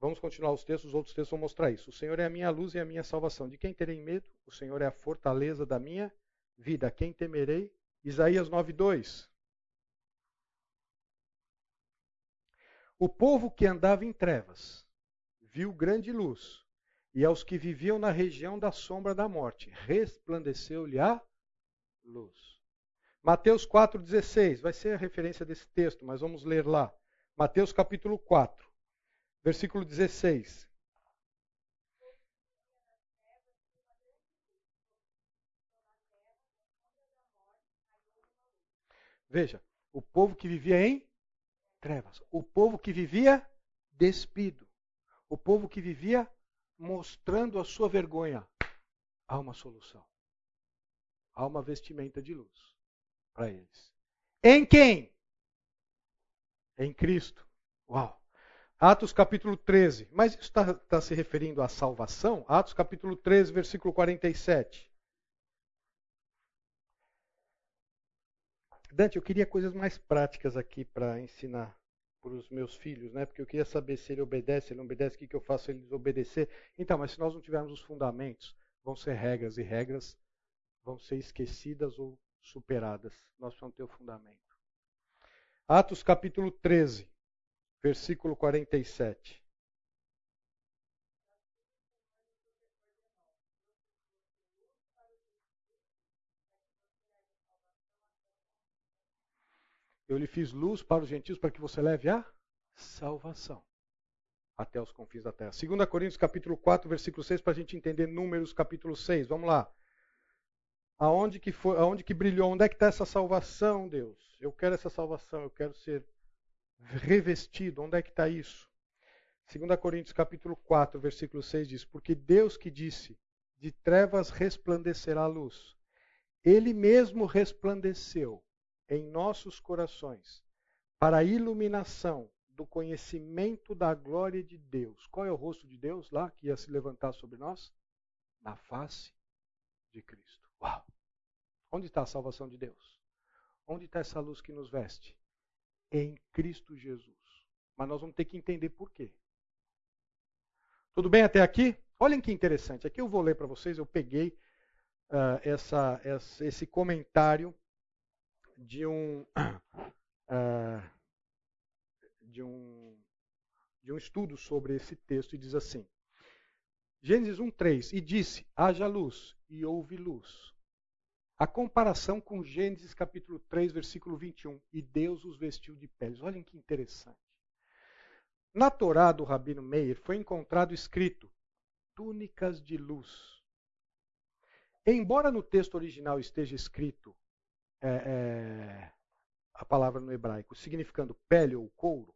Vamos continuar os textos, os outros textos vão mostrar isso. O Senhor é a minha luz e a minha salvação. De quem terei medo? O Senhor é a fortaleza da minha vida. Quem temerei? Isaías 9:2. O povo que andava em trevas viu grande luz, e aos que viviam na região da sombra da morte resplandeceu-lhe a luz. Mateus 4:16 vai ser a referência desse texto, mas vamos ler lá. Mateus capítulo 4 versículo 16. Veja, o povo que vivia em trevas, o povo que vivia despido, o povo que vivia mostrando a sua vergonha, há uma solução. Há uma vestimenta de luz para eles. Em quem? Em Cristo. Uau! Atos capítulo 13. Mas isso está tá se referindo à salvação? Atos capítulo 13, versículo 47. Dante, eu queria coisas mais práticas aqui para ensinar para os meus filhos, né? Porque eu queria saber se ele obedece, ele não obedece, o que, que eu faço se eles obedecer. Então, mas se nós não tivermos os fundamentos, vão ser regras e regras vão ser esquecidas ou superadas. Nós vamos ter o fundamento. Atos capítulo 13 versículo 47. Eu lhe fiz luz para os gentios para que você leve a salvação até os confins da terra. 2 Coríntios capítulo 4, versículo 6, para a gente entender Números capítulo 6. Vamos lá. Aonde que, foi, aonde que brilhou? Onde é que está essa salvação, Deus? Eu quero essa salvação, eu quero ser revestido. Onde é que está isso? 2 Coríntios capítulo 4, versículo 6 diz: Porque Deus que disse, de trevas resplandecerá a luz, Ele mesmo resplandeceu em nossos corações para a iluminação do conhecimento da glória de Deus. Qual é o rosto de Deus lá que ia se levantar sobre nós? Na face de Cristo. Uau! Onde está a salvação de Deus? Onde está essa luz que nos veste? em Cristo Jesus. Mas nós vamos ter que entender por quê. Tudo bem até aqui? Olhem que interessante. Aqui eu vou ler para vocês. Eu peguei uh, essa, essa, esse comentário de um, uh, de um de um estudo sobre esse texto e diz assim: Gênesis 1:3 e disse: haja luz e houve luz. A comparação com Gênesis capítulo 3, versículo 21. E Deus os vestiu de peles. Olhem que interessante. Na Torá do Rabino Meir foi encontrado escrito túnicas de luz. Embora no texto original esteja escrito é, é, a palavra no hebraico significando pele ou couro,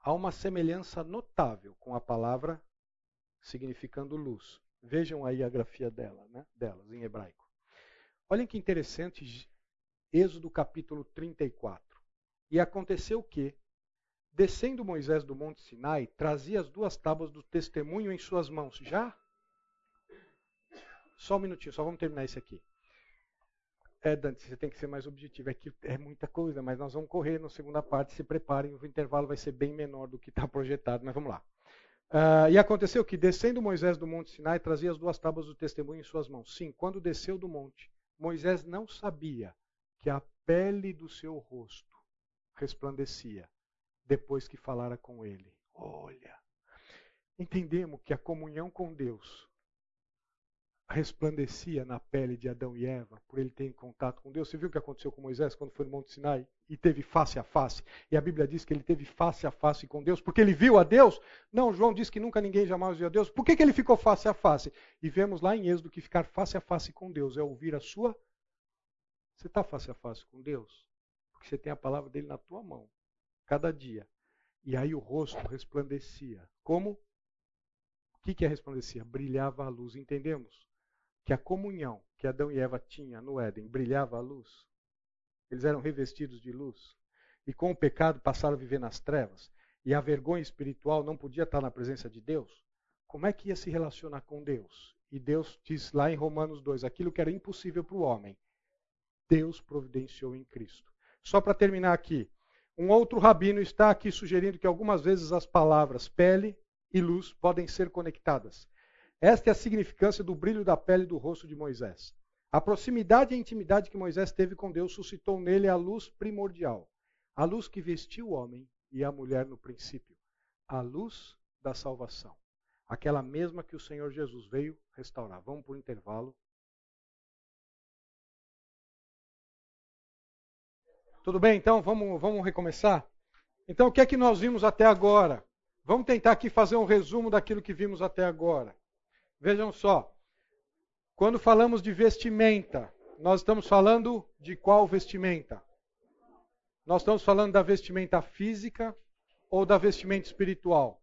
há uma semelhança notável com a palavra significando luz. Vejam aí a grafia dela, né, delas em hebraico. Olhem que interessante, Êxodo capítulo 34. E aconteceu que, descendo Moisés do monte Sinai, trazia as duas tábuas do testemunho em suas mãos. Já? Só um minutinho, só vamos terminar isso aqui. É, Dante, você tem que ser mais objetivo. É que é muita coisa, mas nós vamos correr na segunda parte. Se preparem, o intervalo vai ser bem menor do que está projetado, mas vamos lá. Uh, e aconteceu que, descendo Moisés do monte Sinai, trazia as duas tábuas do testemunho em suas mãos. Sim, quando desceu do monte, Moisés não sabia que a pele do seu rosto resplandecia depois que falara com ele. Olha, entendemos que a comunhão com Deus resplandecia na pele de Adão e Eva por ele ter contato com Deus. Você viu o que aconteceu com Moisés quando foi no Monte Sinai e teve face a face? E a Bíblia diz que ele teve face a face com Deus porque ele viu a Deus? Não, João diz que nunca ninguém jamais viu a Deus. Por que, que ele ficou face a face? E vemos lá em Êxodo que ficar face a face com Deus é ouvir a sua. Você está face a face com Deus? Porque você tem a palavra dele na tua mão, cada dia. E aí o rosto resplandecia. Como? O que, que é resplandecia? Brilhava a luz. Entendemos? Que a comunhão que Adão e Eva tinham no Éden brilhava a luz. Eles eram revestidos de luz. E com o pecado passaram a viver nas trevas. E a vergonha espiritual não podia estar na presença de Deus. Como é que ia se relacionar com Deus? E Deus diz lá em Romanos 2: aquilo que era impossível para o homem, Deus providenciou em Cristo. Só para terminar aqui, um outro rabino está aqui sugerindo que algumas vezes as palavras pele e luz podem ser conectadas. Esta é a significância do brilho da pele do rosto de Moisés. A proximidade e a intimidade que Moisés teve com Deus suscitou nele a luz primordial, a luz que vestiu o homem e a mulher no princípio, a luz da salvação, aquela mesma que o Senhor Jesus veio restaurar. Vamos por intervalo. Tudo bem, então vamos, vamos recomeçar? Então, o que é que nós vimos até agora? Vamos tentar aqui fazer um resumo daquilo que vimos até agora. Vejam só. Quando falamos de vestimenta, nós estamos falando de qual vestimenta? Nós estamos falando da vestimenta física ou da vestimenta espiritual?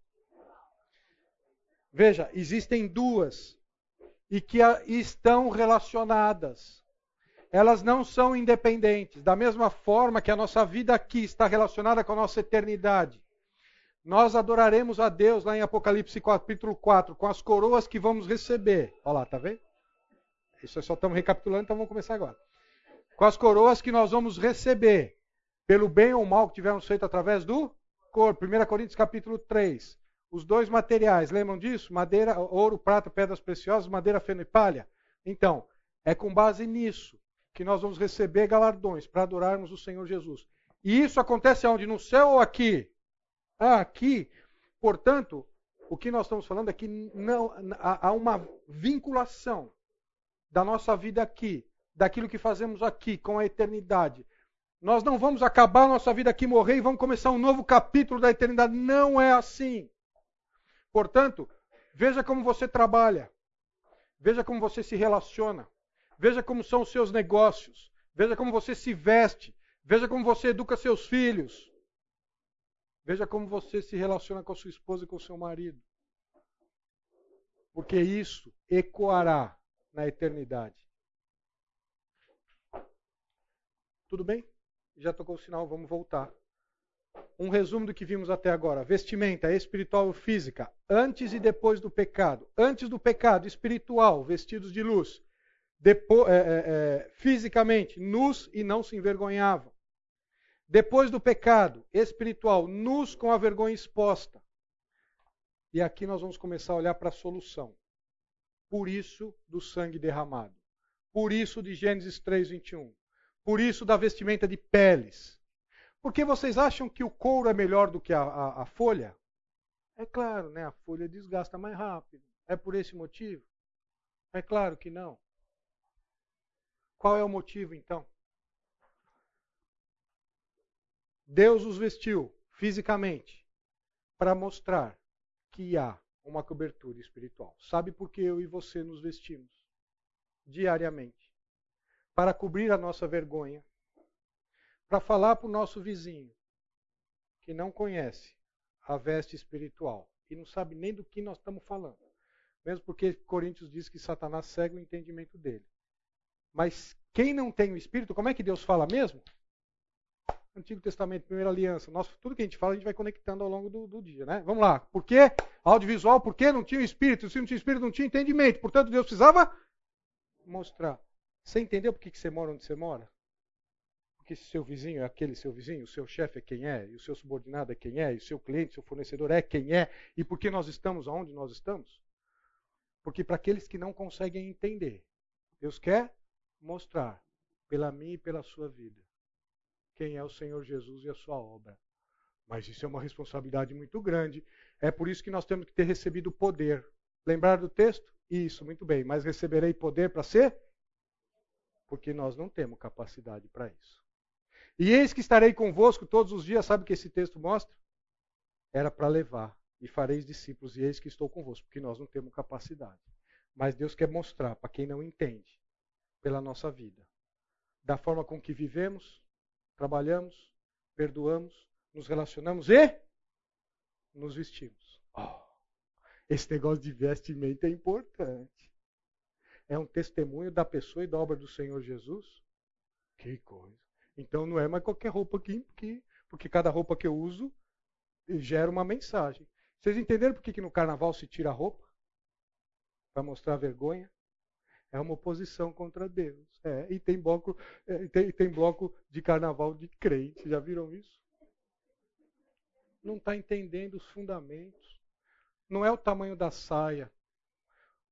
Veja, existem duas e que estão relacionadas. Elas não são independentes. Da mesma forma que a nossa vida aqui está relacionada com a nossa eternidade nós adoraremos a Deus lá em Apocalipse capítulo 4, com as coroas que vamos receber. Olha lá, tá vendo? Isso só estamos recapitulando, então vamos começar agora. Com as coroas que nós vamos receber, pelo bem ou mal que tivermos feito através do corpo. 1 Coríntios capítulo 3. Os dois materiais, lembram disso? Madeira, ouro, prata, pedras preciosas, madeira, feno e palha. Então, é com base nisso que nós vamos receber galardões para adorarmos o Senhor Jesus. E isso acontece onde? No céu ou aqui? Aqui. Portanto, o que nós estamos falando é que não, há uma vinculação da nossa vida aqui, daquilo que fazemos aqui com a eternidade. Nós não vamos acabar nossa vida aqui, morrer e vamos começar um novo capítulo da eternidade. Não é assim. Portanto, veja como você trabalha, veja como você se relaciona, veja como são os seus negócios, veja como você se veste, veja como você educa seus filhos, Veja como você se relaciona com a sua esposa e com o seu marido. Porque isso ecoará na eternidade. Tudo bem? Já tocou o sinal, vamos voltar. Um resumo do que vimos até agora: vestimenta espiritual ou física, antes e depois do pecado. Antes do pecado, espiritual, vestidos de luz. Depois, é, é, é, fisicamente, nus e não se envergonhavam. Depois do pecado espiritual, nus com a vergonha exposta. E aqui nós vamos começar a olhar para a solução. Por isso do sangue derramado. Por isso de Gênesis 3, 21. Por isso da vestimenta de peles. Porque vocês acham que o couro é melhor do que a, a, a folha? É claro, né? A folha desgasta mais rápido. É por esse motivo? É claro que não. Qual é o motivo então? Deus os vestiu fisicamente para mostrar que há uma cobertura espiritual. Sabe por que eu e você nos vestimos diariamente? Para cobrir a nossa vergonha, para falar para o nosso vizinho que não conhece a veste espiritual e não sabe nem do que nós estamos falando. Mesmo porque Coríntios diz que Satanás cega o entendimento dele. Mas quem não tem o Espírito, como é que Deus fala mesmo? Antigo Testamento, Primeira Aliança. Nossa, tudo que a gente fala, a gente vai conectando ao longo do, do dia, né? Vamos lá. Por quê? Audiovisual, por quê? Não tinha espírito. Se não tinha espírito, não tinha entendimento. Portanto, Deus precisava mostrar. Você entendeu por que que você mora onde você mora? Porque se seu vizinho é aquele seu vizinho, o seu chefe é quem é, e o seu subordinado é quem é, e o seu cliente, seu fornecedor é quem é, e por que nós estamos aonde nós estamos? Porque para aqueles que não conseguem entender, Deus quer mostrar pela minha e pela sua vida quem é o Senhor Jesus e a sua obra. Mas isso é uma responsabilidade muito grande. É por isso que nós temos que ter recebido poder. Lembrar do texto? Isso, muito bem. Mas receberei poder para ser? Porque nós não temos capacidade para isso. E eis que estarei convosco todos os dias. Sabe o que esse texto mostra? Era para levar. E fareis discípulos. E eis que estou convosco. Porque nós não temos capacidade. Mas Deus quer mostrar para quem não entende, pela nossa vida, da forma com que vivemos, trabalhamos, perdoamos, nos relacionamos e nos vestimos. Oh, esse negócio de vestimento é importante. É um testemunho da pessoa e da obra do Senhor Jesus. Que coisa. Então não é mais qualquer roupa aqui, porque, porque cada roupa que eu uso gera uma mensagem. Vocês entenderam por que, que no carnaval se tira a roupa? Para mostrar vergonha? É uma oposição contra Deus. É, e tem bloco, é, tem, tem bloco de carnaval de crente. Já viram isso? Não está entendendo os fundamentos. Não é o tamanho da saia,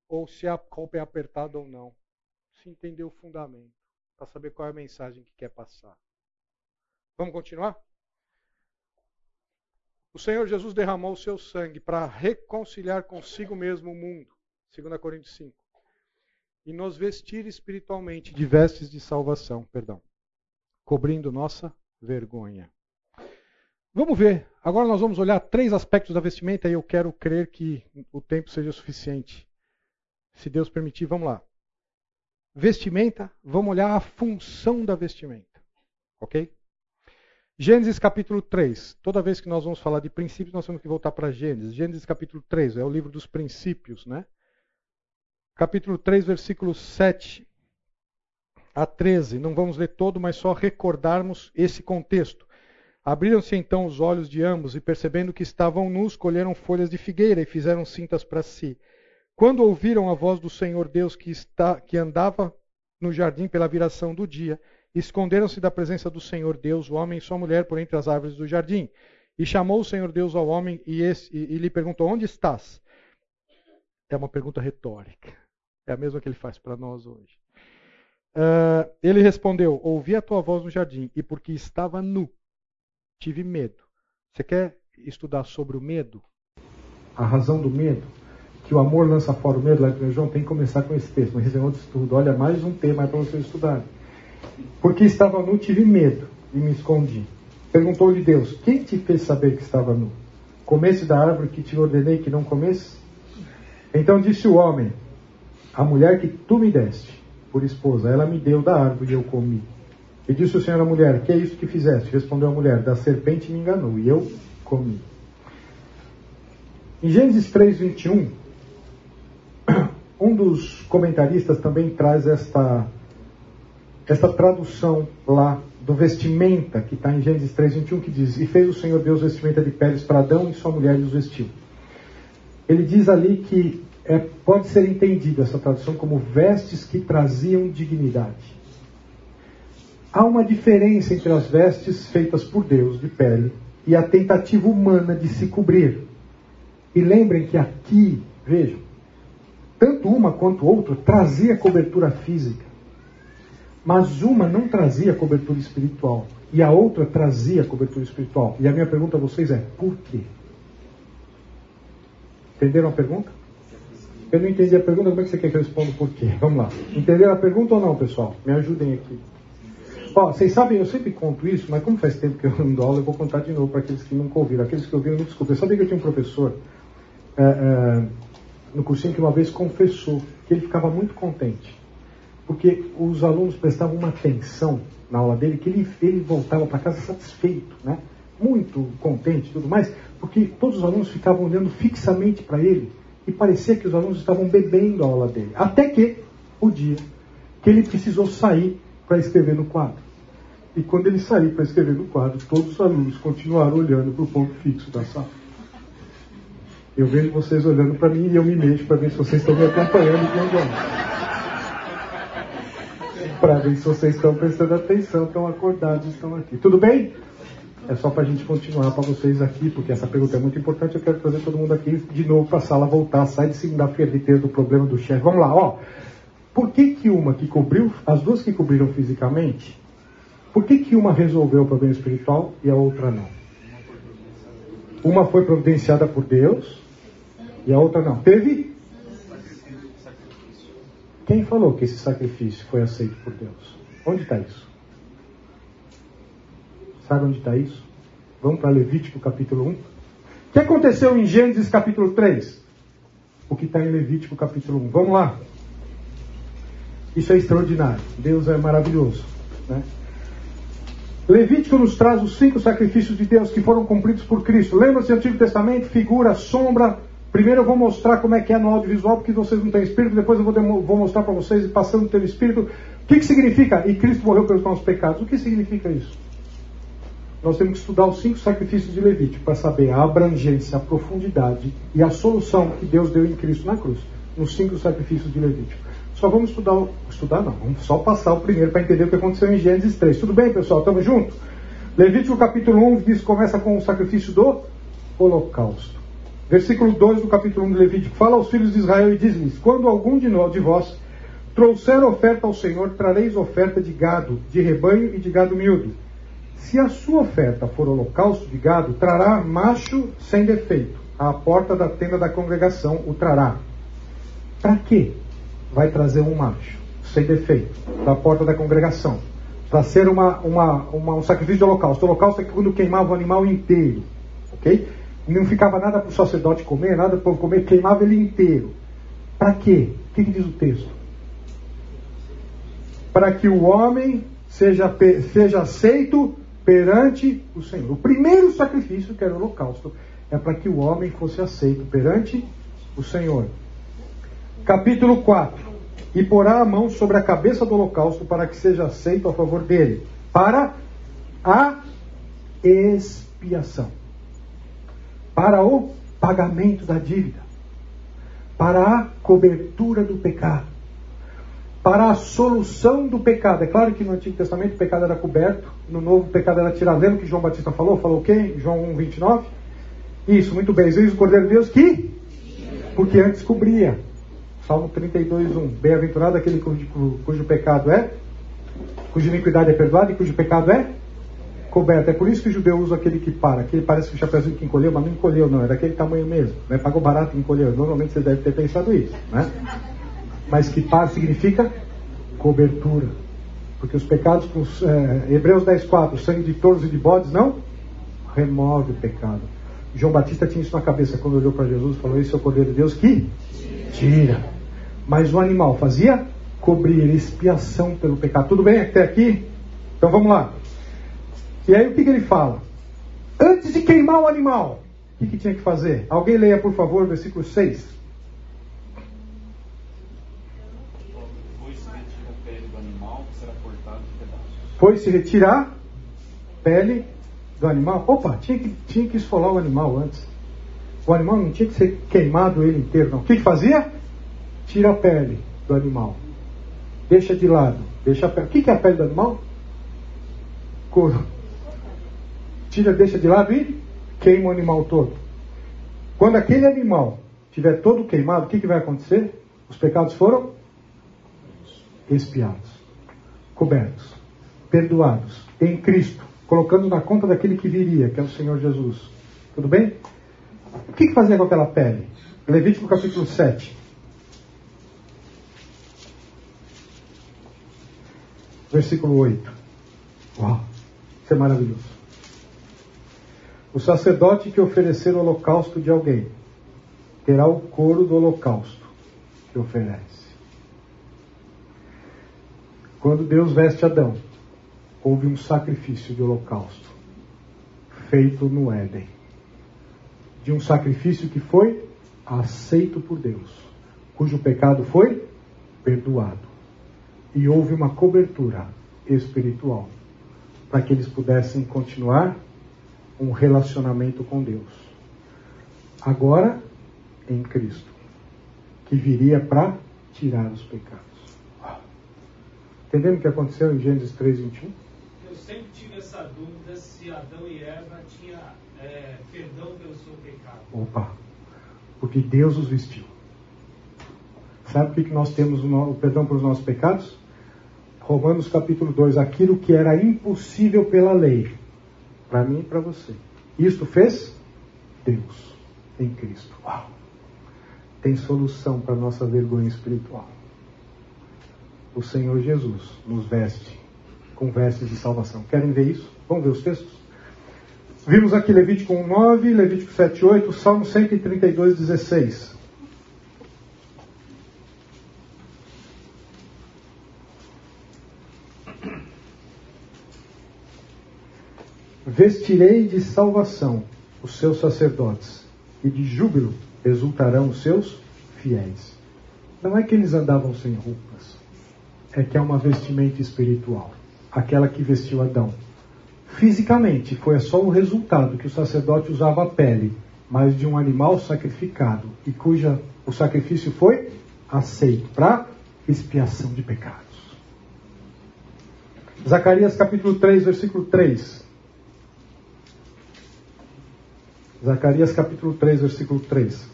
ou se a roupa é apertada ou não. Se entender o fundamento, para saber qual é a mensagem que quer passar. Vamos continuar? O Senhor Jesus derramou o seu sangue para reconciliar consigo mesmo o mundo. 2 Coríntios 5 e nos vestir espiritualmente de vestes de salvação, perdão, cobrindo nossa vergonha. Vamos ver. Agora nós vamos olhar três aspectos da vestimenta e eu quero crer que o tempo seja suficiente. Se Deus permitir, vamos lá. Vestimenta, vamos olhar a função da vestimenta. OK? Gênesis capítulo 3. Toda vez que nós vamos falar de princípios, nós temos que voltar para Gênesis. Gênesis capítulo 3 é o livro dos princípios, né? Capítulo 3, versículos 7 a 13. Não vamos ler todo, mas só recordarmos esse contexto. Abriram-se então os olhos de ambos e, percebendo que estavam nus, colheram folhas de figueira e fizeram cintas para si. Quando ouviram a voz do Senhor Deus que, está, que andava no jardim pela viração do dia, esconderam-se da presença do Senhor Deus, o homem e sua mulher, por entre as árvores do jardim. E chamou o Senhor Deus ao homem e, esse, e, e lhe perguntou: Onde estás? É uma pergunta retórica. É a mesma que ele faz para nós hoje. Uh, ele respondeu: Ouvi a tua voz no jardim, e porque estava nu, tive medo. Você quer estudar sobre o medo? A razão do medo? Que o amor lança fora o medo, lá em João, tem que começar com esse texto, mas esse é outro estudo. Olha, mais um tema para vocês estudarem. Porque estava nu, tive medo e me escondi. Perguntou-lhe Deus: Quem te fez saber que estava nu? Comesse da árvore que te ordenei que não comesse? Então disse o homem: a mulher que tu me deste por esposa, ela me deu da árvore e eu comi. E disse o Senhor à mulher: Que é isso que fizeste? Respondeu a mulher: Da serpente me enganou e eu comi. Em Gênesis 3, 21, um dos comentaristas também traz esta, esta tradução lá do vestimenta, que está em Gênesis 3, 21, que diz: E fez o Senhor Deus vestimenta de peles para Adão e sua mulher e os vestiu. Ele diz ali que é, pode ser entendida essa tradução como vestes que traziam dignidade. Há uma diferença entre as vestes feitas por Deus de pele e a tentativa humana de se cobrir. E lembrem que aqui, vejam, tanto uma quanto outra trazia cobertura física, mas uma não trazia cobertura espiritual e a outra trazia cobertura espiritual. E a minha pergunta a vocês é: por quê? Entenderam a pergunta? Eu não entendi a pergunta, como é que você quer que eu responda por quê? Vamos lá. Entenderam a pergunta ou não, pessoal? Me ajudem aqui. Vocês sabem, eu sempre conto isso, mas como faz tempo que eu não dou aula, eu vou contar de novo para aqueles que nunca ouviram. Aqueles que ouviram, me desculpem. Eu sabia que eu tinha um professor é, é, no cursinho que uma vez confessou que ele ficava muito contente. Porque os alunos prestavam uma atenção na aula dele, que ele, ele voltava para casa satisfeito, né? muito contente e tudo mais, porque todos os alunos ficavam olhando fixamente para ele e parecia que os alunos estavam bebendo a aula dele. Até que o dia que ele precisou sair para escrever no quadro. E quando ele saiu para escrever no quadro, todos os alunos continuaram olhando para o ponto fixo da sala. Eu vejo vocês olhando para mim e eu me mexo para ver se vocês estão me acompanhando e para ver se vocês estão prestando atenção, estão acordados, estão aqui. Tudo bem? É só para a gente continuar para vocês aqui, porque essa pergunta é muito importante. Eu quero trazer todo mundo aqui de novo para a sala voltar. Sai de segunda-feira de ter do problema do chefe. Vamos lá, ó. Por que, que uma que cobriu, as duas que cobriram fisicamente, por que, que uma resolveu o problema espiritual e a outra não? Uma foi providenciada por Deus e a outra não. Teve? Quem falou que esse sacrifício foi aceito por Deus? Onde está isso? Sabe onde está isso? Vamos para Levítico capítulo 1. O que aconteceu em Gênesis capítulo 3? O que está em Levítico capítulo 1. Vamos lá. Isso é extraordinário. Deus é maravilhoso. Né? Levítico nos traz os cinco sacrifícios de Deus que foram cumpridos por Cristo. Lembra-se do Antigo Testamento? Figura, sombra, Primeiro eu vou mostrar como é que é no audiovisual, porque vocês não têm espírito, depois eu vou, vou mostrar para vocês, passando pelo espírito, o que, que significa? E Cristo morreu pelos nossos pecados. O que significa isso? Nós temos que estudar os cinco sacrifícios de Levítico para saber a abrangência, a profundidade e a solução que Deus deu em Cristo na cruz, nos cinco sacrifícios de Levítico. Só vamos estudar, estudar não, vamos só passar o primeiro para entender o que aconteceu em Gênesis 3. Tudo bem, pessoal? Estamos juntos? Levítico capítulo 1 diz, começa com o sacrifício do holocausto. Versículo 2 do capítulo 1 de Levítico. Fala aos filhos de Israel e diz-lhes: Quando algum de, nós, de vós trouxer oferta ao Senhor, trareis oferta de gado, de rebanho e de gado miúdo. Se a sua oferta for holocausto de gado, trará macho sem defeito. À porta da tenda da congregação o trará. Para quê? Vai trazer um macho sem defeito da porta da congregação. Para ser uma, uma, uma, um sacrifício de holocausto. O holocausto é quando queimava o animal inteiro. Ok? Não ficava nada para o sacerdote comer, nada para o povo comer, queimava ele inteiro. Para quê? O que, que, diz o texto? Para que o homem seja, seja aceito perante o Senhor. O primeiro sacrifício, que era o holocausto, é para que o homem fosse aceito perante o Senhor. Capítulo 4. E porá a mão sobre a cabeça do holocausto para que seja aceito a favor dele, para a expiação para o pagamento da dívida, para a cobertura do pecado, para a solução do pecado. É claro que no Antigo Testamento o pecado era coberto, no Novo o pecado era tirado. Lembra que João Batista falou? Falou o quê? João 1, 29? Isso, muito bem. Eis o Cordeiro de Deus que? Porque antes cobria. Salmo 32, 1. Bem-aventurado aquele cujo, cujo pecado é, cuja iniquidade é perdoada e cujo pecado é coberta. É por isso que o judeu usa aquele que para. Aquele parece que o chapéuzinho que encolheu, mas não encolheu, não. É daquele tamanho mesmo. Né? Pagou barato e encolheu. Normalmente você deve ter pensado isso. Né? Mas que para significa cobertura. Porque os pecados, é, Hebreus 10,4, sangue de touros e de bodes não remove o pecado. João Batista tinha isso na cabeça quando olhou para Jesus e falou: Esse é o Cordeiro de Deus que tira. Mas o animal fazia cobrir expiação pelo pecado. Tudo bem até aqui? Então vamos lá. E aí o que, que ele fala? Antes de queimar o animal, o que, que tinha que fazer? Alguém leia, por favor, o versículo 6. Foi-se retirar a pele do animal. Opa, tinha que, tinha que esfolar o animal antes. O animal não tinha que ser queimado ele inteiro, não. O que, que fazia? Tira a pele do animal. Deixa de lado. Deixa a pele. O que, que é a pele do animal? Couro tira, deixa de lado e queima o animal todo. Quando aquele animal tiver todo queimado, o que, que vai acontecer? Os pecados foram expiados, cobertos, perdoados em Cristo, colocando na conta daquele que viria, que é o Senhor Jesus. Tudo bem? O que, fazia com aquela pele? Levítico capítulo 7. Versículo 8. Uau, isso é maravilhoso. O sacerdote que oferecer o holocausto de alguém terá o couro do holocausto que oferece. Quando Deus veste Adão, houve um sacrifício de holocausto feito no Éden. De um sacrifício que foi aceito por Deus, cujo pecado foi perdoado. E houve uma cobertura espiritual para que eles pudessem continuar um relacionamento com Deus. Agora, em Cristo, que viria para tirar os pecados. Entendendo o que aconteceu em Gênesis 3, 21? Eu sempre tive essa dúvida se Adão e Eva tinham é, perdão pelo seu pecado. Opa! Porque Deus os vestiu. Sabe por que nós temos o o perdão pelos nossos pecados? Romanos capítulo 2. Aquilo que era impossível pela lei, para mim e para você. Isto fez Deus em Cristo. Uau! Tem solução para nossa vergonha espiritual. O Senhor Jesus nos veste com vestes de salvação. Querem ver isso? Vamos ver os textos? Vimos aqui Levítico 1,9, Levítico 7,8, Salmo 132, 16. Vestirei de salvação os seus sacerdotes, e de júbilo exultarão os seus fiéis. Não é que eles andavam sem roupas, é que é uma vestimenta espiritual, aquela que vestiu Adão. Fisicamente, foi só o resultado que o sacerdote usava a pele, mas de um animal sacrificado, e cuja o sacrifício foi aceito para expiação de pecados. Zacarias capítulo 3, versículo 3. Zacarias capítulo 3, versículo 3.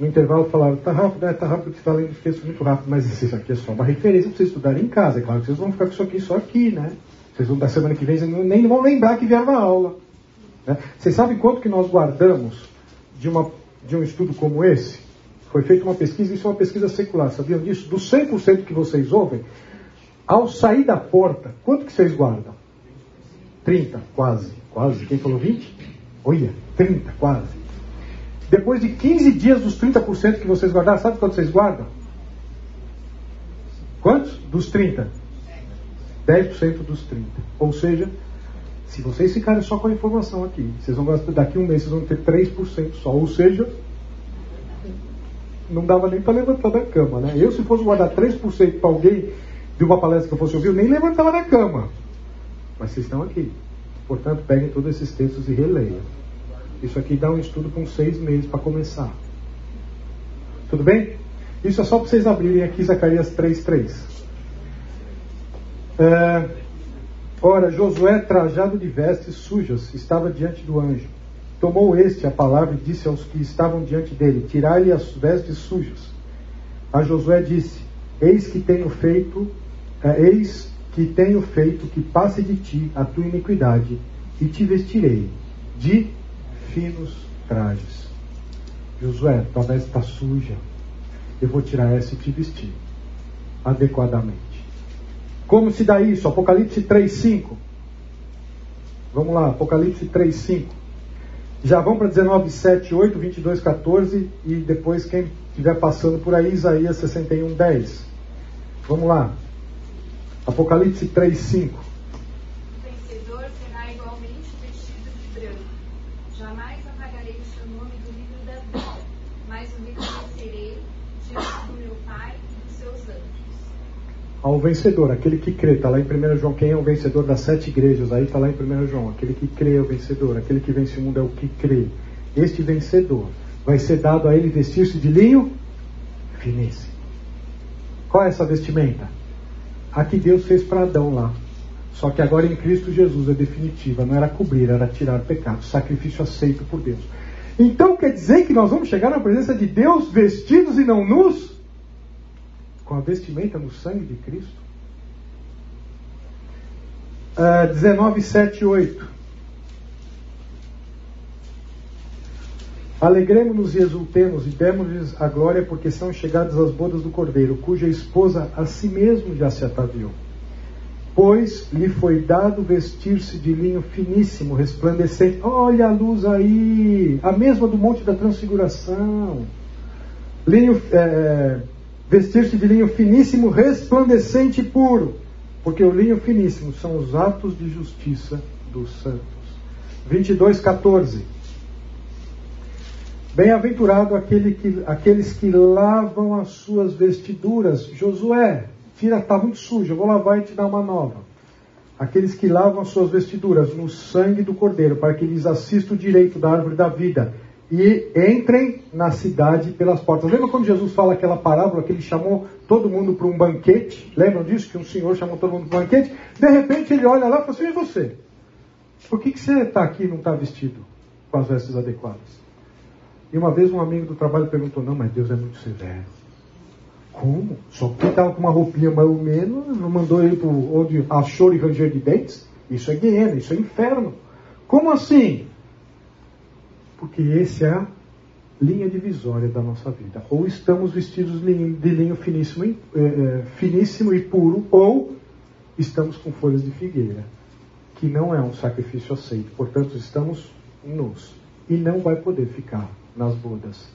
No intervalo falaram, tá rápido, né? Tá rápido que você está lendo o texto muito rápido, mas isso aqui é só uma referência para vocês estudarem em casa. É claro que vocês vão ficar com isso aqui só aqui, né? Vocês vão da semana que vem, nem vão lembrar que vieram na aula. né? Vocês sabem quanto que nós guardamos de, uma, de um estudo como esse? Foi feita uma pesquisa, isso é uma pesquisa secular, sabiam disso? Dos 100% que vocês ouvem, ao sair da porta, quanto que vocês guardam? 30, quase. Quase. Quem falou 20? Olha, 30, quase. Depois de 15 dias dos 30% que vocês guardaram, sabe quanto vocês guardam? Quantos? Dos 30? 10% dos 30. Ou seja, se vocês ficarem só com a informação aqui, vocês vão gastar, daqui a um mês vocês vão ter 3% só. Ou seja, não dava nem para levantar da cama, né? Eu, se fosse guardar 3% para alguém de uma palestra que eu fosse ouvir, eu nem levantava da cama. Mas vocês estão aqui. Portanto, peguem todos esses textos e releiam. Isso aqui dá um estudo com seis meses para começar. Tudo bem? Isso é só para vocês abrirem aqui Zacarias 3.3. É, ora, Josué, trajado de vestes sujas, estava diante do anjo. Tomou este a palavra e disse aos que estavam diante dele: Tirai-lhe as vestes sujas. A Josué disse: Eis que tenho feito, é, eis que tenho feito que passe de ti a tua iniquidade, e te vestirei de finos trajes. Josué, tua veste está suja. Eu vou tirar essa e te vestir adequadamente. Como se dá isso? Apocalipse 3:5. Vamos lá, Apocalipse 3:5. Já vão para 19, 7, 8, 22, 14 e depois quem estiver passando por aí, Isaías 61, 10. Vamos lá. Apocalipse 3, 5. O vencedor será igualmente vestido de branco. Jamais apagarei o seu nome do livro da vida, mas o reconhecerei diante do meu Pai e dos seus anjos. Ao vencedor, aquele que crê, está lá em 1 João. Quem é o vencedor das sete igrejas? Aí está lá em 1 João. Aquele que crê é o vencedor. Aquele que vence o mundo é o que crê. Este vencedor vai ser dado a ele vestir-se de linho finíssimo. Qual é essa vestimenta? A que Deus fez para Adão lá. Só que agora em Cristo Jesus é definitiva. Não era cobrir, era tirar pecado. Sacrifício aceito por Deus. Então quer dizer que nós vamos chegar na presença de Deus vestidos e não nus? Com a vestimenta no sangue de Cristo? Ah, 19, 7, 8. Alegremos-nos e exultemos e demos-lhes a glória, porque são chegadas as bodas do Cordeiro, cuja esposa a si mesmo já se ataviou. Pois lhe foi dado vestir-se de linho finíssimo, resplandecente. Olha a luz aí, a mesma do Monte da Transfiguração. Linho, é, vestir-se de linho finíssimo, resplandecente e puro, porque o linho finíssimo são os atos de justiça dos santos. 22, 14. Bem-aventurado aquele que, aqueles que lavam as suas vestiduras. Josué, tira, está muito sujo, eu vou lavar e te dar uma nova. Aqueles que lavam as suas vestiduras no sangue do Cordeiro, para que lhes assista o direito da árvore da vida e entrem na cidade pelas portas. Lembra quando Jesus fala aquela parábola que ele chamou todo mundo para um banquete? Lembram disso? Que um senhor chamou todo mundo para um banquete? De repente ele olha lá e fala assim: e você? Por que, que você está aqui e não está vestido com as vestes adequadas? E uma vez um amigo do trabalho perguntou: não, mas Deus é muito severo. Como? Só porque estava com uma roupinha mais ou menos, não mandou ele para onde achou e ranger de dentes? Isso é guiena, isso é inferno. Como assim? Porque essa é a linha divisória da nossa vida. Ou estamos vestidos de linho finíssimo, eh, eh, finíssimo e puro, ou estamos com folhas de figueira, que não é um sacrifício aceito. Portanto, estamos nus. E não vai poder ficar nas bodas.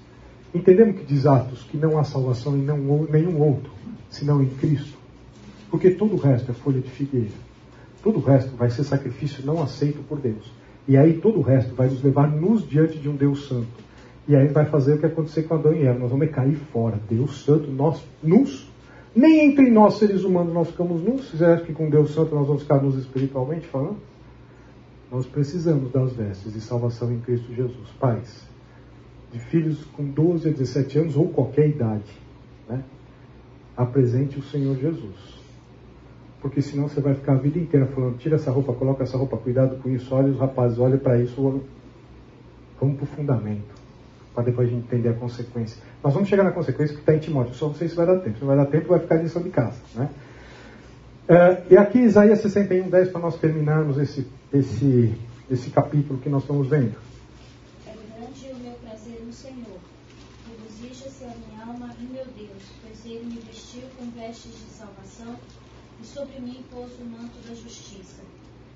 Entendemos que diz Atos que não há salvação em nenhum outro, senão em Cristo. Porque todo o resto é folha de figueira. Todo o resto vai ser sacrifício não aceito por Deus. E aí todo o resto vai nos levar nos diante de um Deus Santo. E aí vai fazer o que aconteceu com Adão e Eva. Nós vamos cair fora. Deus Santo, nós nus. Nem entre nós, seres humanos, nós ficamos nus. Vocês acham que com Deus Santo nós vamos ficar nus espiritualmente falando? Nós precisamos das vestes de salvação em Cristo Jesus. Pais, de filhos com 12 a 17 anos ou qualquer idade, né? apresente o Senhor Jesus porque senão você vai ficar a vida inteira falando, tira essa roupa, coloca essa roupa, cuidado com isso, olha os rapazes, olha para isso, vamos para o fundamento, para depois a gente entender a consequência. Nós vamos chegar na consequência que está em Timóteo, só não sei se vai dar tempo, se não vai dar tempo vai ficar lição de casa. Né? É, e aqui Isaías 61, 10, para nós terminarmos esse, esse, esse capítulo que nós estamos vendo. É grande o meu prazer no Senhor, regozija-se a minha alma em meu Deus, pois ele me vestiu com vestes de salvação e sobre mim pôs o manto da justiça,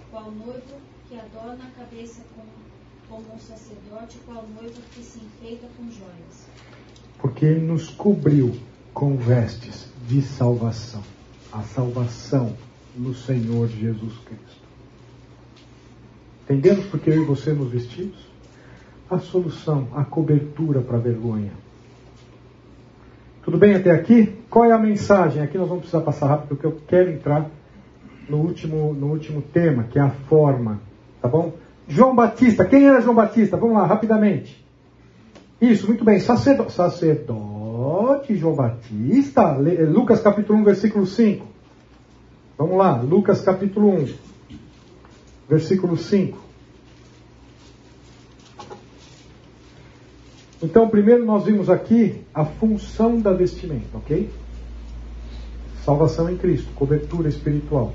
qual noivo que adorna a cabeça com, como um sacerdote, qual noivo que se enfeita com joias. Porque ele nos cobriu com vestes de salvação, a salvação no Senhor Jesus Cristo. Entendemos por que eu e você nos vestimos? A solução, a cobertura para a vergonha. Tudo bem até aqui? Qual é a mensagem? Aqui nós vamos precisar passar rápido, porque eu quero entrar no último, no último tema, que é a forma. Tá bom? João Batista. Quem era João Batista? Vamos lá, rapidamente. Isso, muito bem. Sacerdote, sacerdote João Batista. Lucas capítulo 1, versículo 5. Vamos lá, Lucas capítulo 1, versículo 5. Então, primeiro nós vimos aqui a função da vestimenta, ok? Salvação em Cristo, cobertura espiritual.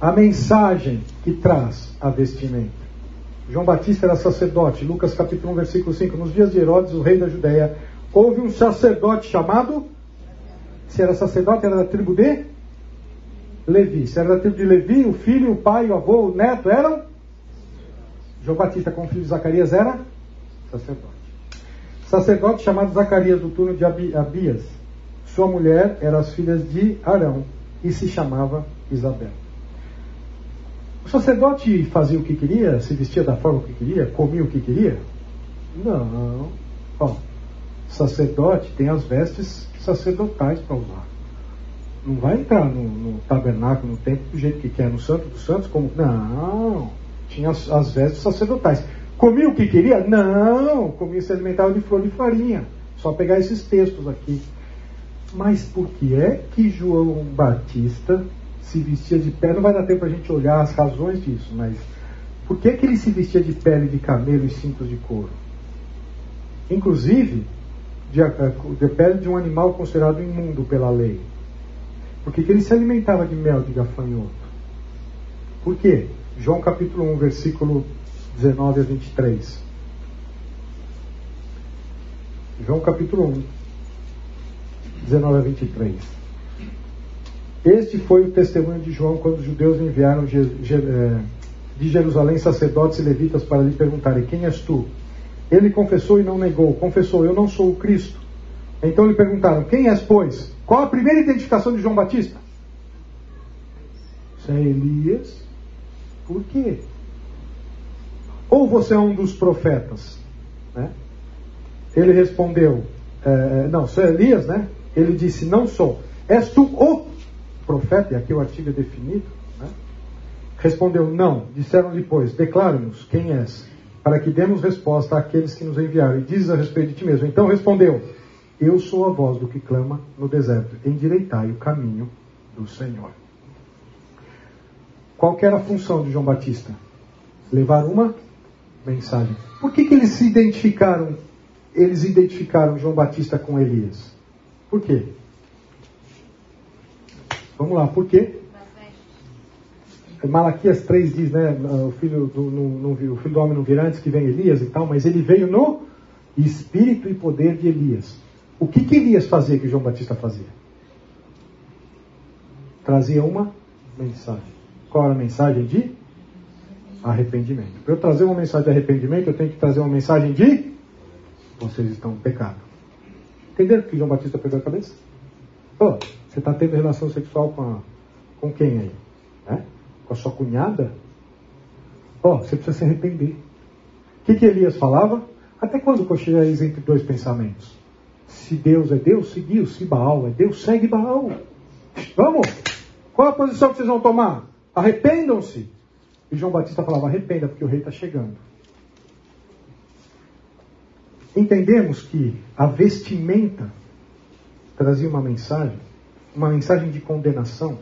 A mensagem que traz a vestimenta. João Batista era sacerdote, Lucas capítulo 1, versículo 5. Nos dias de Herodes, o rei da Judéia, houve um sacerdote chamado. Se era sacerdote, era da tribo de Levi. Se era da tribo de Levi, o filho, o pai, o avô, o neto eram. João Batista, como filho de Zacarias, era sacerdote. Sacerdote chamado Zacarias, do turno de Abias. Sua mulher era as filhas de Arão e se chamava Isabel. O sacerdote fazia o que queria, se vestia da forma que queria, comia o que queria? Não. Ó, sacerdote tem as vestes sacerdotais para usar. Não vai entrar no, no, tabernáculo, no templo, do jeito que quer, no santo dos santos, como. Não. Tinha as, as vestes sacerdotais. Comia o que queria? Não, comia se alimentava de flor de farinha. Só pegar esses textos aqui. Mas por que é que João Batista se vestia de pele? Não vai dar tempo para a gente olhar as razões disso, mas por que, que ele se vestia de pele de camelo e cintos de couro? Inclusive, de, eh, de pele de um animal considerado imundo pela lei. Por que, que ele se alimentava de mel de gafanhoto? Por quê? João capítulo 1, versículo 19 a 23. João capítulo 1, 19 a 23. Este foi o testemunho de João quando os judeus enviaram eh, de Jerusalém sacerdotes e levitas para lhe perguntarem: Quem és tu? Ele confessou e não negou. Confessou: Eu não sou o Cristo. Então lhe perguntaram: Quem és, pois? Qual a primeira identificação de João Batista? Você é Elias. Por quê? Ou você é um dos profetas? Né? Ele respondeu: é, Não, sou Elias, né? Ele disse: Não sou. És tu o profeta? E aqui o artigo é definido. Né? Respondeu: Não. Disseram-lhe, pois: Declare-nos quem és. para que demos resposta àqueles que nos enviaram. E dizes a respeito de ti mesmo. Então respondeu: Eu sou a voz do que clama no deserto. Endireitai o caminho do Senhor. Qual era a função de João Batista? Levar uma mensagem. Por que, que eles se identificaram? Eles identificaram João Batista com Elias. Por quê? Vamos lá, por quê? Malaquias 3 diz, né? O filho do, o filho do homem não virá antes que venha Elias e tal, mas ele veio no espírito e poder de Elias. O que, que Elias fazia que João Batista fazia? Trazia uma mensagem. Qual era a mensagem de arrependimento? Para eu trazer uma mensagem de arrependimento, eu tenho que trazer uma mensagem de vocês estão no pecado. Entenderam que João Batista perdeu a cabeça? Oh, você está tendo relação sexual com, a, com quem aí? É? Com a sua cunhada? Oh, você precisa se arrepender. O que, que Elias falava? Até quando cocheais entre dois pensamentos? Se Deus é Deus, seguiu. Se Baal é Deus, segue Baal. Vamos! Qual a posição que vocês vão tomar? Arrependam-se. E João Batista falava: arrependa, porque o rei está chegando. Entendemos que a vestimenta trazia uma mensagem, uma mensagem de condenação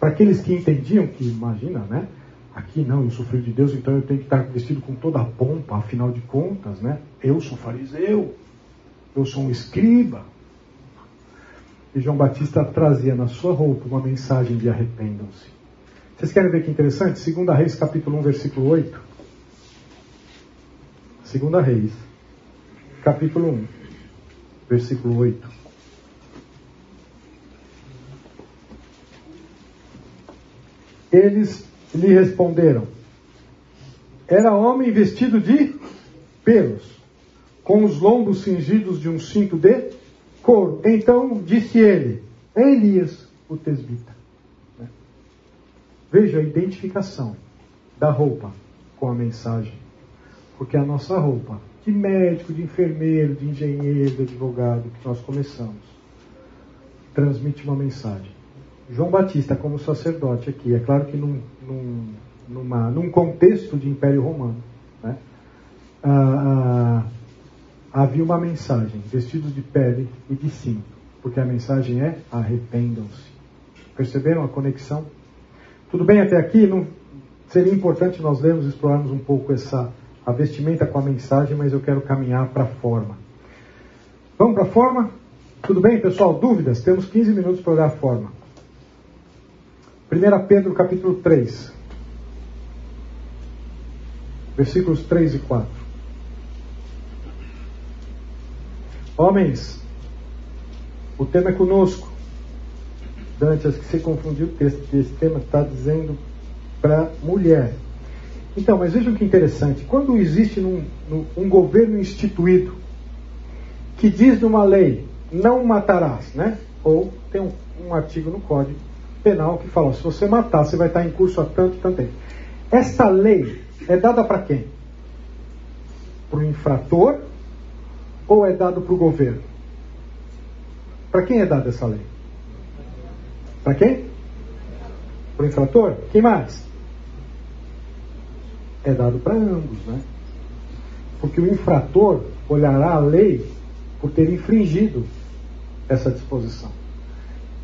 para aqueles que entendiam que, imagina, né? Aqui não, eu sou filho de Deus, então eu tenho que estar vestido com toda a pompa, afinal de contas, né? Eu sou fariseu, eu sou um escriba. E João Batista trazia na sua roupa uma mensagem de arrependam-se. Vocês querem ver que interessante? 2 Reis, capítulo 1, versículo 8. 2 Reis, capítulo 1, versículo 8. Eles lhe responderam: Era homem vestido de pelos, com os lombos cingidos de um cinto de couro. Então disse ele: É Elias, o tesbita. Veja a identificação da roupa com a mensagem. Porque a nossa roupa, de médico, de enfermeiro, de engenheiro, de advogado, que nós começamos, transmite uma mensagem. João Batista como sacerdote aqui, é claro que num, num, numa, num contexto de Império Romano, né? ah, ah, havia uma mensagem, vestidos de pele e de cinto, porque a mensagem é arrependam-se. Perceberam a conexão? Tudo bem até aqui? Não, seria importante nós lermos e explorarmos um pouco essa a vestimenta com a mensagem, mas eu quero caminhar para a forma. Vamos para a forma? Tudo bem, pessoal? Dúvidas? Temos 15 minutos para olhar a forma. 1 Pedro capítulo 3, versículos 3 e 4. Homens, o tema é conosco. Dante, acho que você confundiu o texto, esse tema está dizendo para mulher. Então, mas vejam que interessante. Quando existe num, num, um governo instituído que diz numa lei, não matarás, né? Ou tem um, um artigo no código penal que fala: se você matar, você vai estar em curso há tanto tanto tempo. Essa lei é dada para quem? Para o infrator ou é dado para o governo? Para quem é dada essa lei? Para quem? Para o infrator? Quem mais? É dado para ambos, né? Porque o infrator olhará a lei por ter infringido essa disposição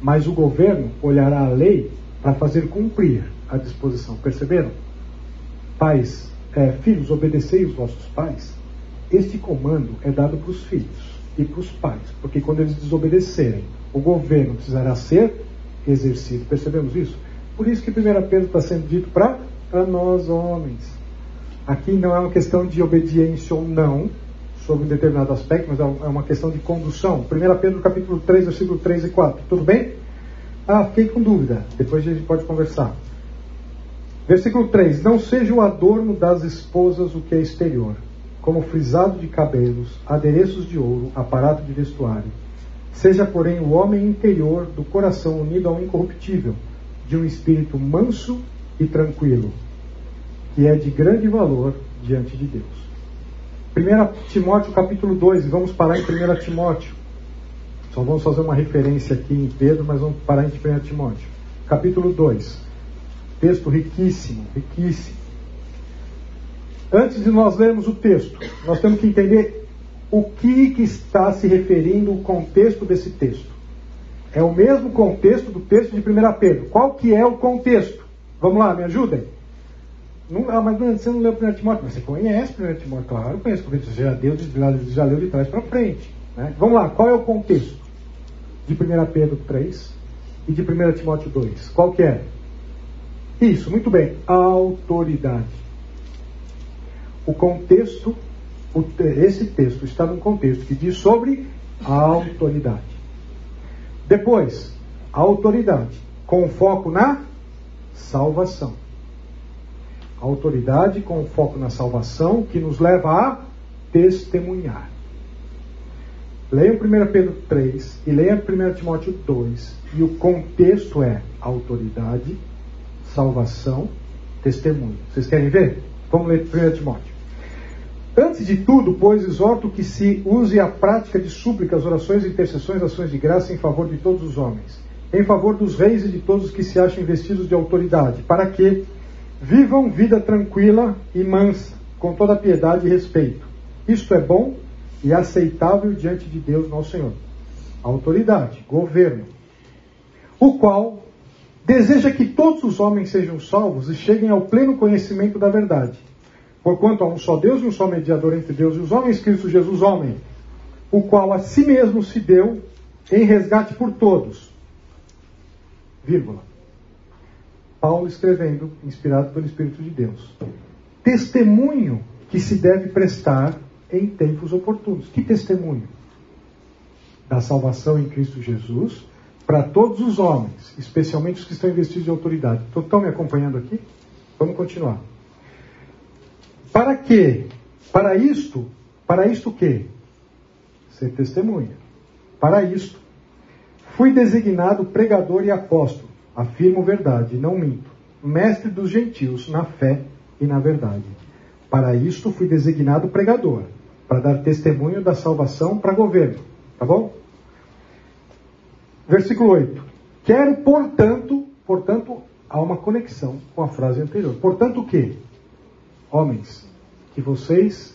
mas o governo olhará a lei para fazer cumprir a disposição. Perceberam? Pais, é, filhos, obedecei os vossos pais. Este comando é dado para os filhos e para os pais, porque quando eles desobedecerem, o governo precisará ser exercido. Percebemos isso? Por isso que 1 Pedro está sendo dito para nós homens. Aqui não é uma questão de obediência ou não, sobre um determinado aspecto, mas é, é uma questão de condução. 1 Pedro capítulo 3, versículo 3 e 4. Tudo bem? Ah, fiquei com dúvida. Depois a gente pode conversar. Versículo 3: Não seja o adorno das esposas o que é exterior, como frisado de cabelos, adereços de ouro, aparato de vestuário. Seja, porém, o homem interior do coração unido ao incorruptível, de um espírito manso e tranquilo, que é de grande valor diante de Deus. 1 Timóteo capítulo 2, vamos parar em 1 Timóteo. Só vamos fazer uma referência aqui em Pedro, mas vamos parar em 1 Timóteo. Capítulo 2. Texto riquíssimo, riquíssimo. antes de nós lermos o texto, nós temos que entender o que, que está se referindo o contexto desse texto. É o mesmo contexto do texto de 1 Pedro. Qual que é o contexto? Vamos lá, me ajudem. Não, ah, mas você não leu 1 Timóteo? Mas você conhece 1 Timóteo, claro, conheço, porque já, deu, já leu de trás para frente. Né? Vamos lá, qual é o contexto de 1 Pedro 3 e de 1 Timóteo 2? Qual que é? Isso, muito bem. Autoridade. O contexto, esse texto está num contexto que diz sobre a autoridade. Depois, a autoridade com foco na salvação. A autoridade com foco na salvação que nos leva a testemunhar. Leia 1 Pedro 3 e leia 1 Timóteo 2. E o contexto é autoridade, salvação, testemunho. Vocês querem ver? Vamos ler 1 Timóteo. Antes de tudo, pois, exorto que se use a prática de súplicas, orações, intercessões, ações de graça em favor de todos os homens, em favor dos reis e de todos os que se acham investidos de autoridade, para que vivam vida tranquila e mansa, com toda piedade e respeito. Isto é bom e aceitável diante de Deus, nosso Senhor. Autoridade, governo, o qual deseja que todos os homens sejam salvos e cheguem ao pleno conhecimento da verdade. Porquanto há um só Deus e um só mediador entre Deus e os homens, Cristo Jesus, homem, o qual a si mesmo se deu em resgate por todos. Vírgula. Paulo escrevendo, inspirado pelo Espírito de Deus. Testemunho que se deve prestar em tempos oportunos. Que testemunho? Da salvação em Cristo Jesus para todos os homens, especialmente os que estão investidos de autoridade. Estão me acompanhando aqui? Vamos continuar. Para quê? Para isto, para isto o quê? Ser testemunha. Para isto, fui designado pregador e apóstolo, afirmo verdade, não minto, mestre dos gentios na fé e na verdade. Para isto fui designado pregador, para dar testemunho da salvação para governo. Tá bom? Versículo 8. Quero, portanto, portanto, há uma conexão com a frase anterior. Portanto, o quê? Homens, que vocês,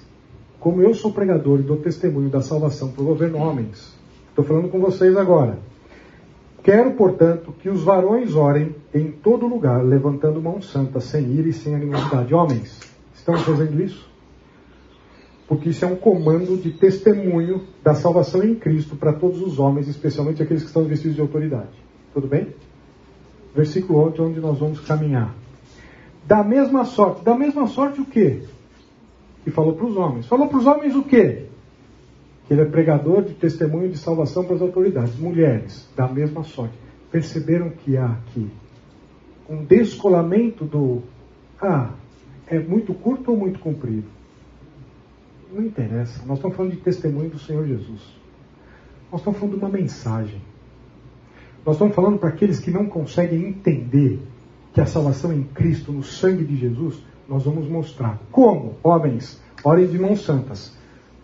como eu sou pregador e dou testemunho da salvação para o governo, homens, estou falando com vocês agora. Quero, portanto, que os varões orem em todo lugar, levantando mão santa, sem ira e sem animosidade. Homens, estão fazendo isso? porque isso é um comando de testemunho da salvação em Cristo para todos os homens, especialmente aqueles que estão vestidos de autoridade. Tudo bem? Versículo 8, onde nós vamos caminhar. Da mesma sorte, da mesma sorte o quê? E falou para os homens. Falou para os homens o quê? Que ele é pregador de testemunho de salvação para as autoridades. Mulheres, da mesma sorte. Perceberam que há aqui um descolamento do. Ah, é muito curto ou muito comprido? Não interessa. Nós estamos falando de testemunho do Senhor Jesus. Nós estamos falando de uma mensagem. Nós estamos falando para aqueles que não conseguem entender que a salvação em Cristo, no sangue de Jesus, nós vamos mostrar. Como? Homens, orem de mãos santas.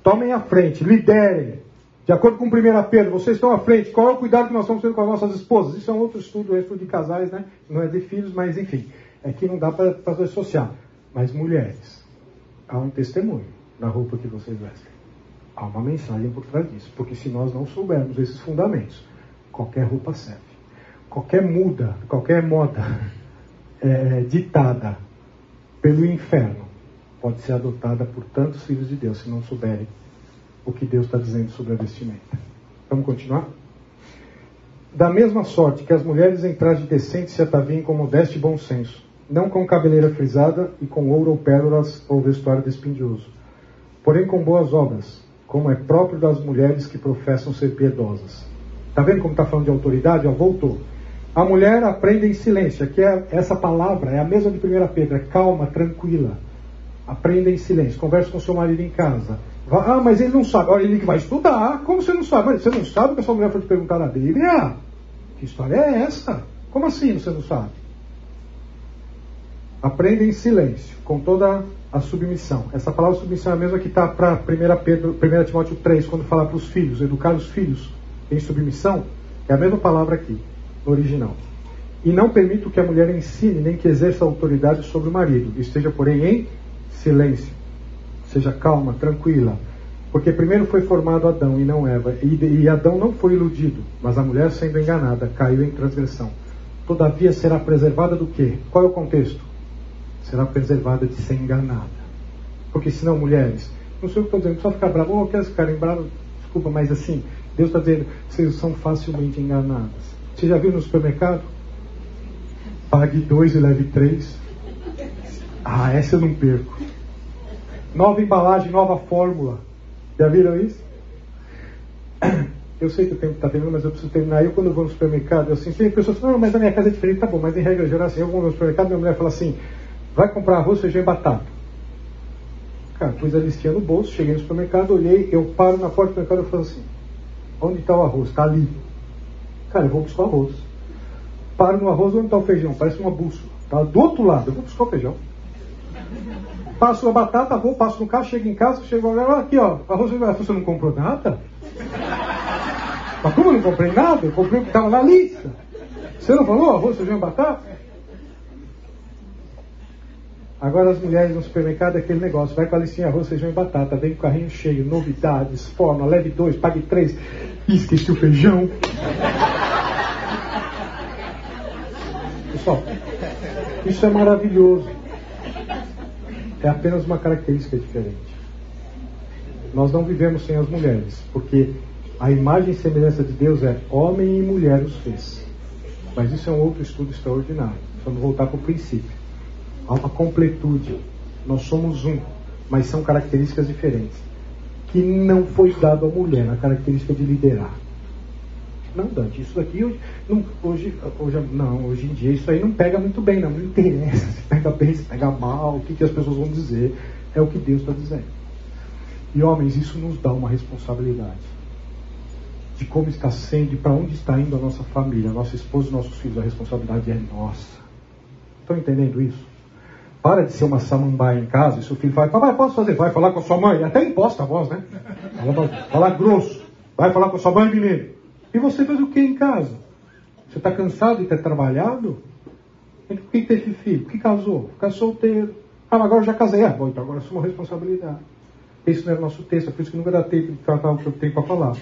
Tomem a frente, liderem. De acordo com 1 Pedro, vocês estão à frente. Qual é o cuidado que nós estamos tendo com as nossas esposas? Isso é um outro estudo, é um estudo de casais, né? Não é de filhos, mas enfim. É que não dá para associar. Mas mulheres, há um testemunho na roupa que vocês vestem. Há uma mensagem por trás disso. Porque se nós não soubermos esses fundamentos, qualquer roupa serve. Qualquer muda, qualquer moda é, ditada pelo inferno pode ser adotada por tantos filhos de Deus se não souberem o que Deus está dizendo sobre a vestimenta. Vamos continuar? Da mesma sorte que as mulheres em traje decente se ataviem com modéstia e bom senso, não com cabeleira frisada e com ouro ou pérolas ou vestuário despindioso, porém com boas obras, como é próprio das mulheres que professam ser piedosas. Está vendo como está falando de autoridade? Ó, voltou. A mulher aprende em silêncio. Aqui é, essa palavra é a mesma de 1 Pedro, é calma, tranquila. Aprenda em silêncio. Converse com seu marido em casa. ah, mas ele não sabe. Olha, ele que vai estudar. Como você não sabe? Mas você não sabe que a sua mulher foi te perguntar na Bíblia? Que história é essa? Como assim você não sabe? Aprenda em silêncio, com toda a submissão. Essa palavra submissão é a mesma que está para 1, Pedro, 1 Timóteo 3, quando fala para os filhos, educar os filhos em submissão, é a mesma palavra aqui, no original. E não permito que a mulher ensine nem que exerça autoridade sobre o marido, esteja, porém, em silêncio. seja calma, tranquila. Porque primeiro foi formado Adão e não Eva. E, e Adão não foi iludido, mas a mulher, sendo enganada, caiu em transgressão. Todavia será preservada do quê? Qual é o contexto? Será preservada de ser enganada. Porque senão, mulheres, não sei o que estou dizendo, só ficar bravo, oh, quero ficarem bravos, desculpa, mas assim, Deus está dizendo, vocês são facilmente enganadas. Você já viu no supermercado? Pague dois e leve três. Ah, essa eu não perco. Nova embalagem, nova fórmula. Já viram isso? Eu sei que o tempo está terminando, mas eu preciso terminar. Eu, quando vou no supermercado, eu assim, tem pessoas falam, não, mas a minha casa é diferente, tá bom, mas em regra geral, assim, eu vou no supermercado, minha mulher fala assim, vai comprar arroz, feijão e batata. Cara, pus a listinha no bolso, cheguei no supermercado, olhei, eu paro na porta do supermercado e falo assim, onde está o arroz? Está ali. Cara, eu vou buscar o arroz. Paro no arroz, onde está o feijão? Parece uma bússola. Está do outro lado, eu vou buscar o feijão. Passo a batata, vou, passo no carro, chego em casa, chego aqui, ó, arroz, você não comprou nada? Mas como eu não comprei nada? Eu comprei o que estava na lista. Você não falou arroz, feijão e batata? Agora as mulheres no supermercado é aquele negócio, vai com a listinha arroz, feijão e batata, vem com o carrinho cheio, novidades, forma, leve dois, pague três, esqueci o feijão. Pessoal, isso é maravilhoso é apenas uma característica diferente. Nós não vivemos sem as mulheres, porque a imagem e semelhança de Deus é homem e mulher os fez. Mas isso é um outro estudo extraordinário. Vamos voltar para o princípio. Há uma completude. Nós somos um, mas são características diferentes. Que não foi dado à mulher, a característica de liderar. Não, Dante, isso aqui hoje, não, hoje, hoje, não, hoje em dia isso aí não pega muito bem, não, não interessa se pega bem, se pega mal, o que, que as pessoas vão dizer. É o que Deus está dizendo. E homens, isso nos dá uma responsabilidade de como está sendo e para onde está indo a nossa família, a nossa esposa nossos filhos. A responsabilidade é nossa. Estão entendendo isso? Para de ser uma samambaia em casa e seu filho fala, papai, posso fazer? Vai falar com a sua mãe. Até imposta a voz, né? Fala, fala grosso. Vai falar com a sua mãe, menino. E você faz o que em casa? Você está cansado de ter trabalhado? Por que teve filho? Por que casou? Ficar solteiro. Ah, agora eu já casei. Ah, bom, então agora é uma responsabilidade. Esse não é o nosso texto, é por isso que nunca dá tempo de tratar o que eu tenho para falar.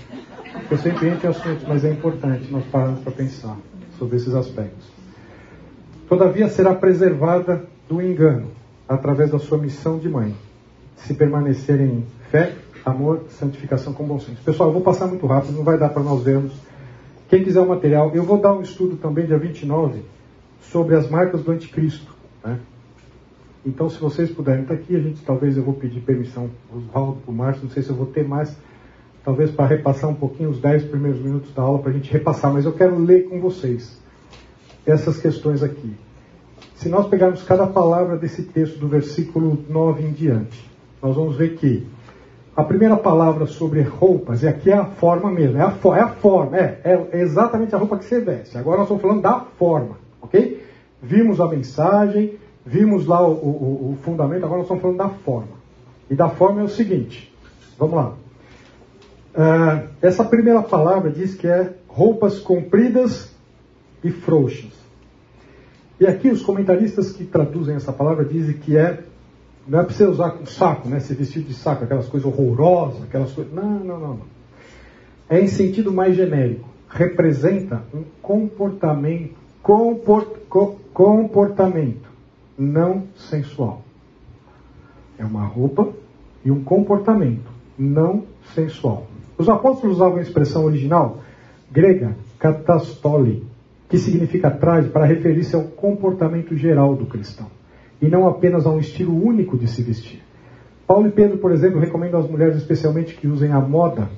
Eu sempre entro em assuntos, mas é importante nós pararmos para pensar sobre esses aspectos. Todavia será preservada do engano, através da sua missão de mãe, se permanecer em fé, amor, santificação com bom senso. Pessoal, eu vou passar muito rápido, não vai dar para nós vermos. Quem quiser o material, eu vou dar um estudo também, dia 29, sobre as marcas do anticristo. Né? Então, se vocês puderem estar aqui, a gente talvez eu vou pedir permissão para o Oswaldo, para o Márcio, não sei se eu vou ter mais, talvez para repassar um pouquinho os 10 primeiros minutos da aula, para a gente repassar, mas eu quero ler com vocês essas questões aqui. Se nós pegarmos cada palavra desse texto, do versículo 9 em diante, nós vamos ver que a primeira palavra sobre roupas, e aqui é a forma mesmo, é a, é a forma, é, é, exatamente a roupa que você veste. Agora nós estamos falando da forma, ok? Vimos a mensagem, vimos lá o, o, o fundamento, agora nós estamos falando da forma. E da forma é o seguinte, vamos lá. Uh, essa primeira palavra diz que é roupas compridas e frouxas. E aqui os comentaristas que traduzem essa palavra dizem que é não é para você usar com saco, né? Ser vestido de saco, aquelas coisas horrorosas, aquelas coisas. Não, não, não, não. É em sentido mais genérico. Representa um comportamento, comport, co, comportamento não sensual. É uma roupa e um comportamento não sensual. Os apóstolos usavam a expressão original grega katastole, que significa traje para referir-se ao comportamento geral do cristão e não apenas a um estilo único de se vestir. Paulo e Pedro, por exemplo, recomendam às mulheres especialmente que usem a moda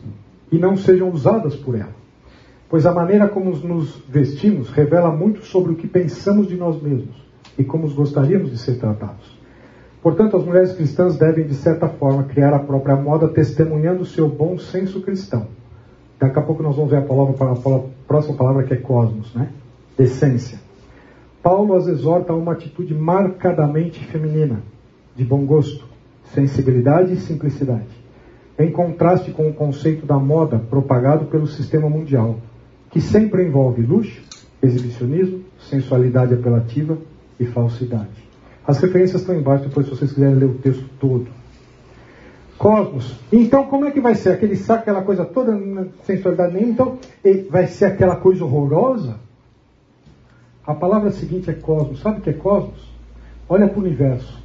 e não sejam usadas por ela, pois a maneira como nos vestimos revela muito sobre o que pensamos de nós mesmos e como gostaríamos de ser tratados. Portanto, as mulheres cristãs devem, de certa forma, criar a própria moda, testemunhando o seu bom senso cristão. Daqui a pouco nós vamos ver a palavra a próxima palavra que é cosmos, né? Essência. Paulo as exorta a uma atitude marcadamente feminina, de bom gosto, sensibilidade e simplicidade, em contraste com o conceito da moda propagado pelo sistema mundial, que sempre envolve luxo, exibicionismo, sensualidade apelativa e falsidade. As referências estão embaixo, depois se vocês quiserem ler o texto todo. Cosmos. Então, como é que vai ser? Aquele saco, aquela coisa toda, sem sensualidade nenhuma, então vai ser aquela coisa horrorosa? A palavra seguinte é cosmos. Sabe o que é cosmos? Olha para o universo.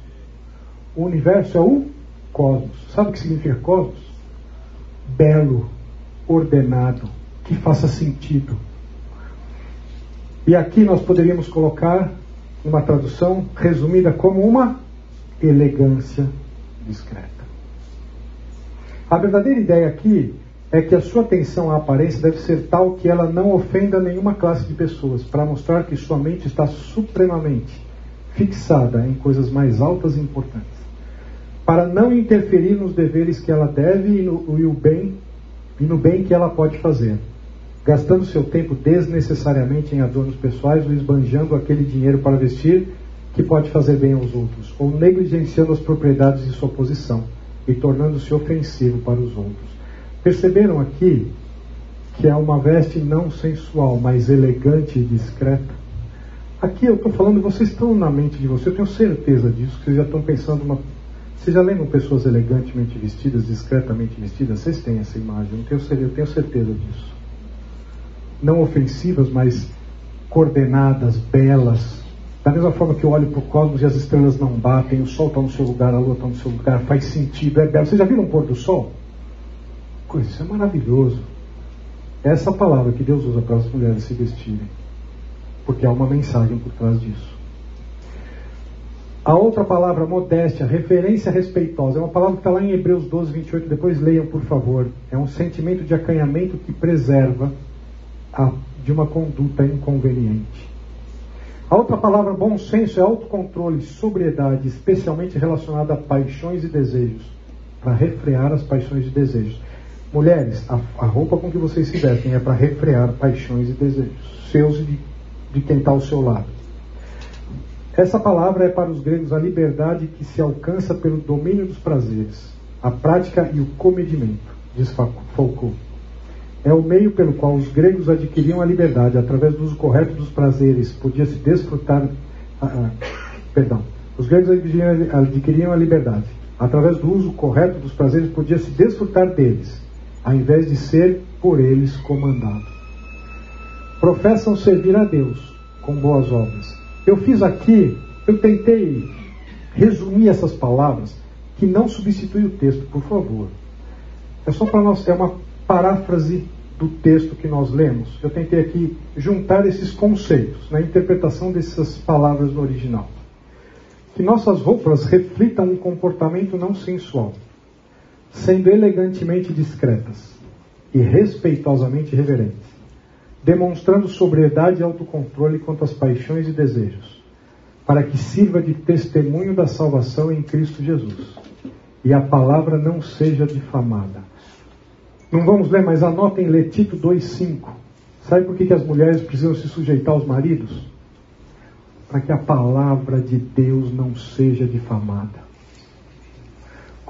O universo é o cosmos. Sabe o que significa cosmos? Belo, ordenado, que faça sentido. E aqui nós poderíamos colocar uma tradução resumida como uma elegância discreta. A verdadeira ideia aqui é que a sua atenção à aparência deve ser tal que ela não ofenda nenhuma classe de pessoas, para mostrar que sua mente está supremamente fixada em coisas mais altas e importantes, para não interferir nos deveres que ela deve e no, e o bem, e no bem que ela pode fazer, gastando seu tempo desnecessariamente em adornos pessoais ou esbanjando aquele dinheiro para vestir que pode fazer bem aos outros, ou negligenciando as propriedades de sua posição e tornando-se ofensivo para os outros. Perceberam aqui que é uma veste não sensual, mas elegante e discreta? Aqui eu estou falando, vocês estão na mente de vocês, eu tenho certeza disso, que vocês já estão pensando uma. Vocês já lembram pessoas elegantemente vestidas, discretamente vestidas? Vocês têm essa imagem, eu tenho, eu tenho certeza disso. Não ofensivas, mas coordenadas, belas, da mesma forma que eu olho para o cosmos e as estrelas não batem, o sol está no seu lugar, a lua está no seu lugar, faz sentido, é belo. Vocês já viram o pôr do sol? Coisa, isso é maravilhoso. Essa é palavra que Deus usa para as mulheres se vestirem. Porque há uma mensagem por trás disso. A outra palavra, modéstia, referência respeitosa, é uma palavra que está lá em Hebreus 12, 28. Depois leiam, por favor. É um sentimento de acanhamento que preserva a, de uma conduta inconveniente. A outra palavra, bom senso, é autocontrole, sobriedade, especialmente relacionada a paixões e desejos, para refrear as paixões e desejos. Mulheres, a, a roupa com que vocês se vestem é para refrear paixões e desejos, seus e de, de quem está ao seu lado. Essa palavra é para os gregos a liberdade que se alcança pelo domínio dos prazeres, a prática e o comedimento, diz Foucault é o meio pelo qual os gregos adquiriam a liberdade, através do uso correto dos prazeres, podia-se desfrutar. Ah, ah, perdão. Os gregos adquiriam, adquiriam a liberdade. Através do uso correto dos prazeres, podia-se desfrutar deles, ao invés de ser por eles comandado. Professam servir a Deus com boas obras. Eu fiz aqui, eu tentei resumir essas palavras que não substitui o texto, por favor. É só para nós, é uma paráfrase do texto que nós lemos. Eu tentei aqui juntar esses conceitos na interpretação dessas palavras no original. Que nossas roupas reflitam um comportamento não sensual, sendo elegantemente discretas e respeitosamente reverentes, demonstrando sobriedade e autocontrole quanto às paixões e desejos, para que sirva de testemunho da salvação em Cristo Jesus, e a palavra não seja difamada não vamos ler, mas anotem Letito 2,5. Sabe por que, que as mulheres precisam se sujeitar aos maridos? Para que a palavra de Deus não seja difamada.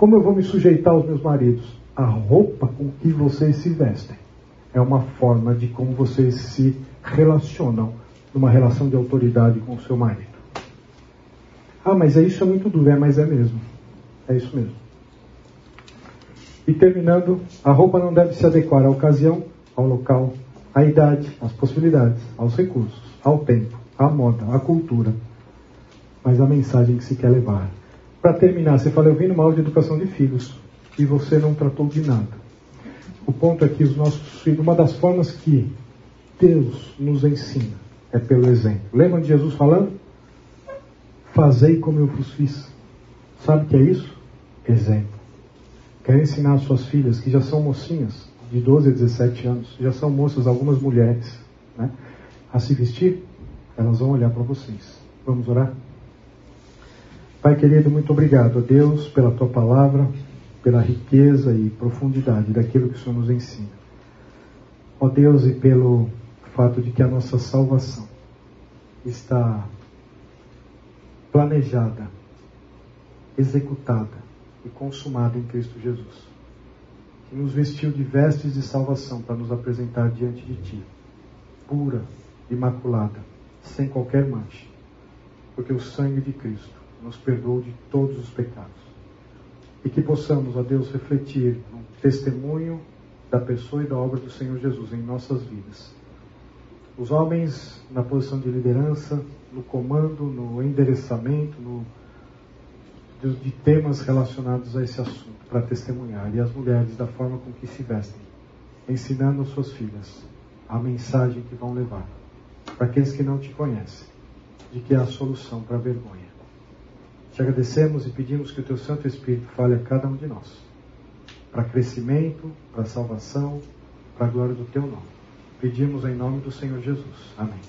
Como eu vou me sujeitar aos meus maridos? A roupa com que vocês se vestem é uma forma de como vocês se relacionam numa relação de autoridade com o seu marido. Ah, mas é isso é muito duro, é, mas é mesmo. É isso mesmo. E terminando, a roupa não deve se adequar à ocasião, ao local, à idade, às possibilidades, aos recursos, ao tempo, à moda, à cultura, mas à mensagem que se quer levar. Para terminar, você fala, eu vim numa aula de educação de filhos e você não tratou de nada. O ponto é que os nossos filhos, uma das formas que Deus nos ensina é pelo exemplo. Lembra de Jesus falando? Fazei como eu vos fiz. Sabe o que é isso? Exemplo. Quer ensinar suas filhas, que já são mocinhas, de 12 a 17 anos, já são moças, algumas mulheres, né, a se vestir, elas vão olhar para vocês. Vamos orar? Pai querido, muito obrigado a Deus pela tua palavra, pela riqueza e profundidade daquilo que o Senhor nos ensina. Ó Deus, e pelo fato de que a nossa salvação está planejada, executada e consumado em Cristo Jesus, que nos vestiu de vestes de salvação para nos apresentar diante de Ti, pura, imaculada, sem qualquer mancha, porque o sangue de Cristo nos perdoou de todos os pecados. e que possamos, ó Deus, refletir no testemunho da pessoa e da obra do Senhor Jesus em nossas vidas. Os homens na posição de liderança, no comando, no endereçamento, no, de, de temas relacionados a esse assunto, para testemunhar, e as mulheres da forma com que se vestem, ensinando suas filhas a mensagem que vão levar para aqueles que não te conhecem, de que há a solução para a vergonha. Te agradecemos e pedimos que o teu Santo Espírito fale a cada um de nós, para crescimento, para salvação, para a glória do teu nome. Pedimos em nome do Senhor Jesus. Amém.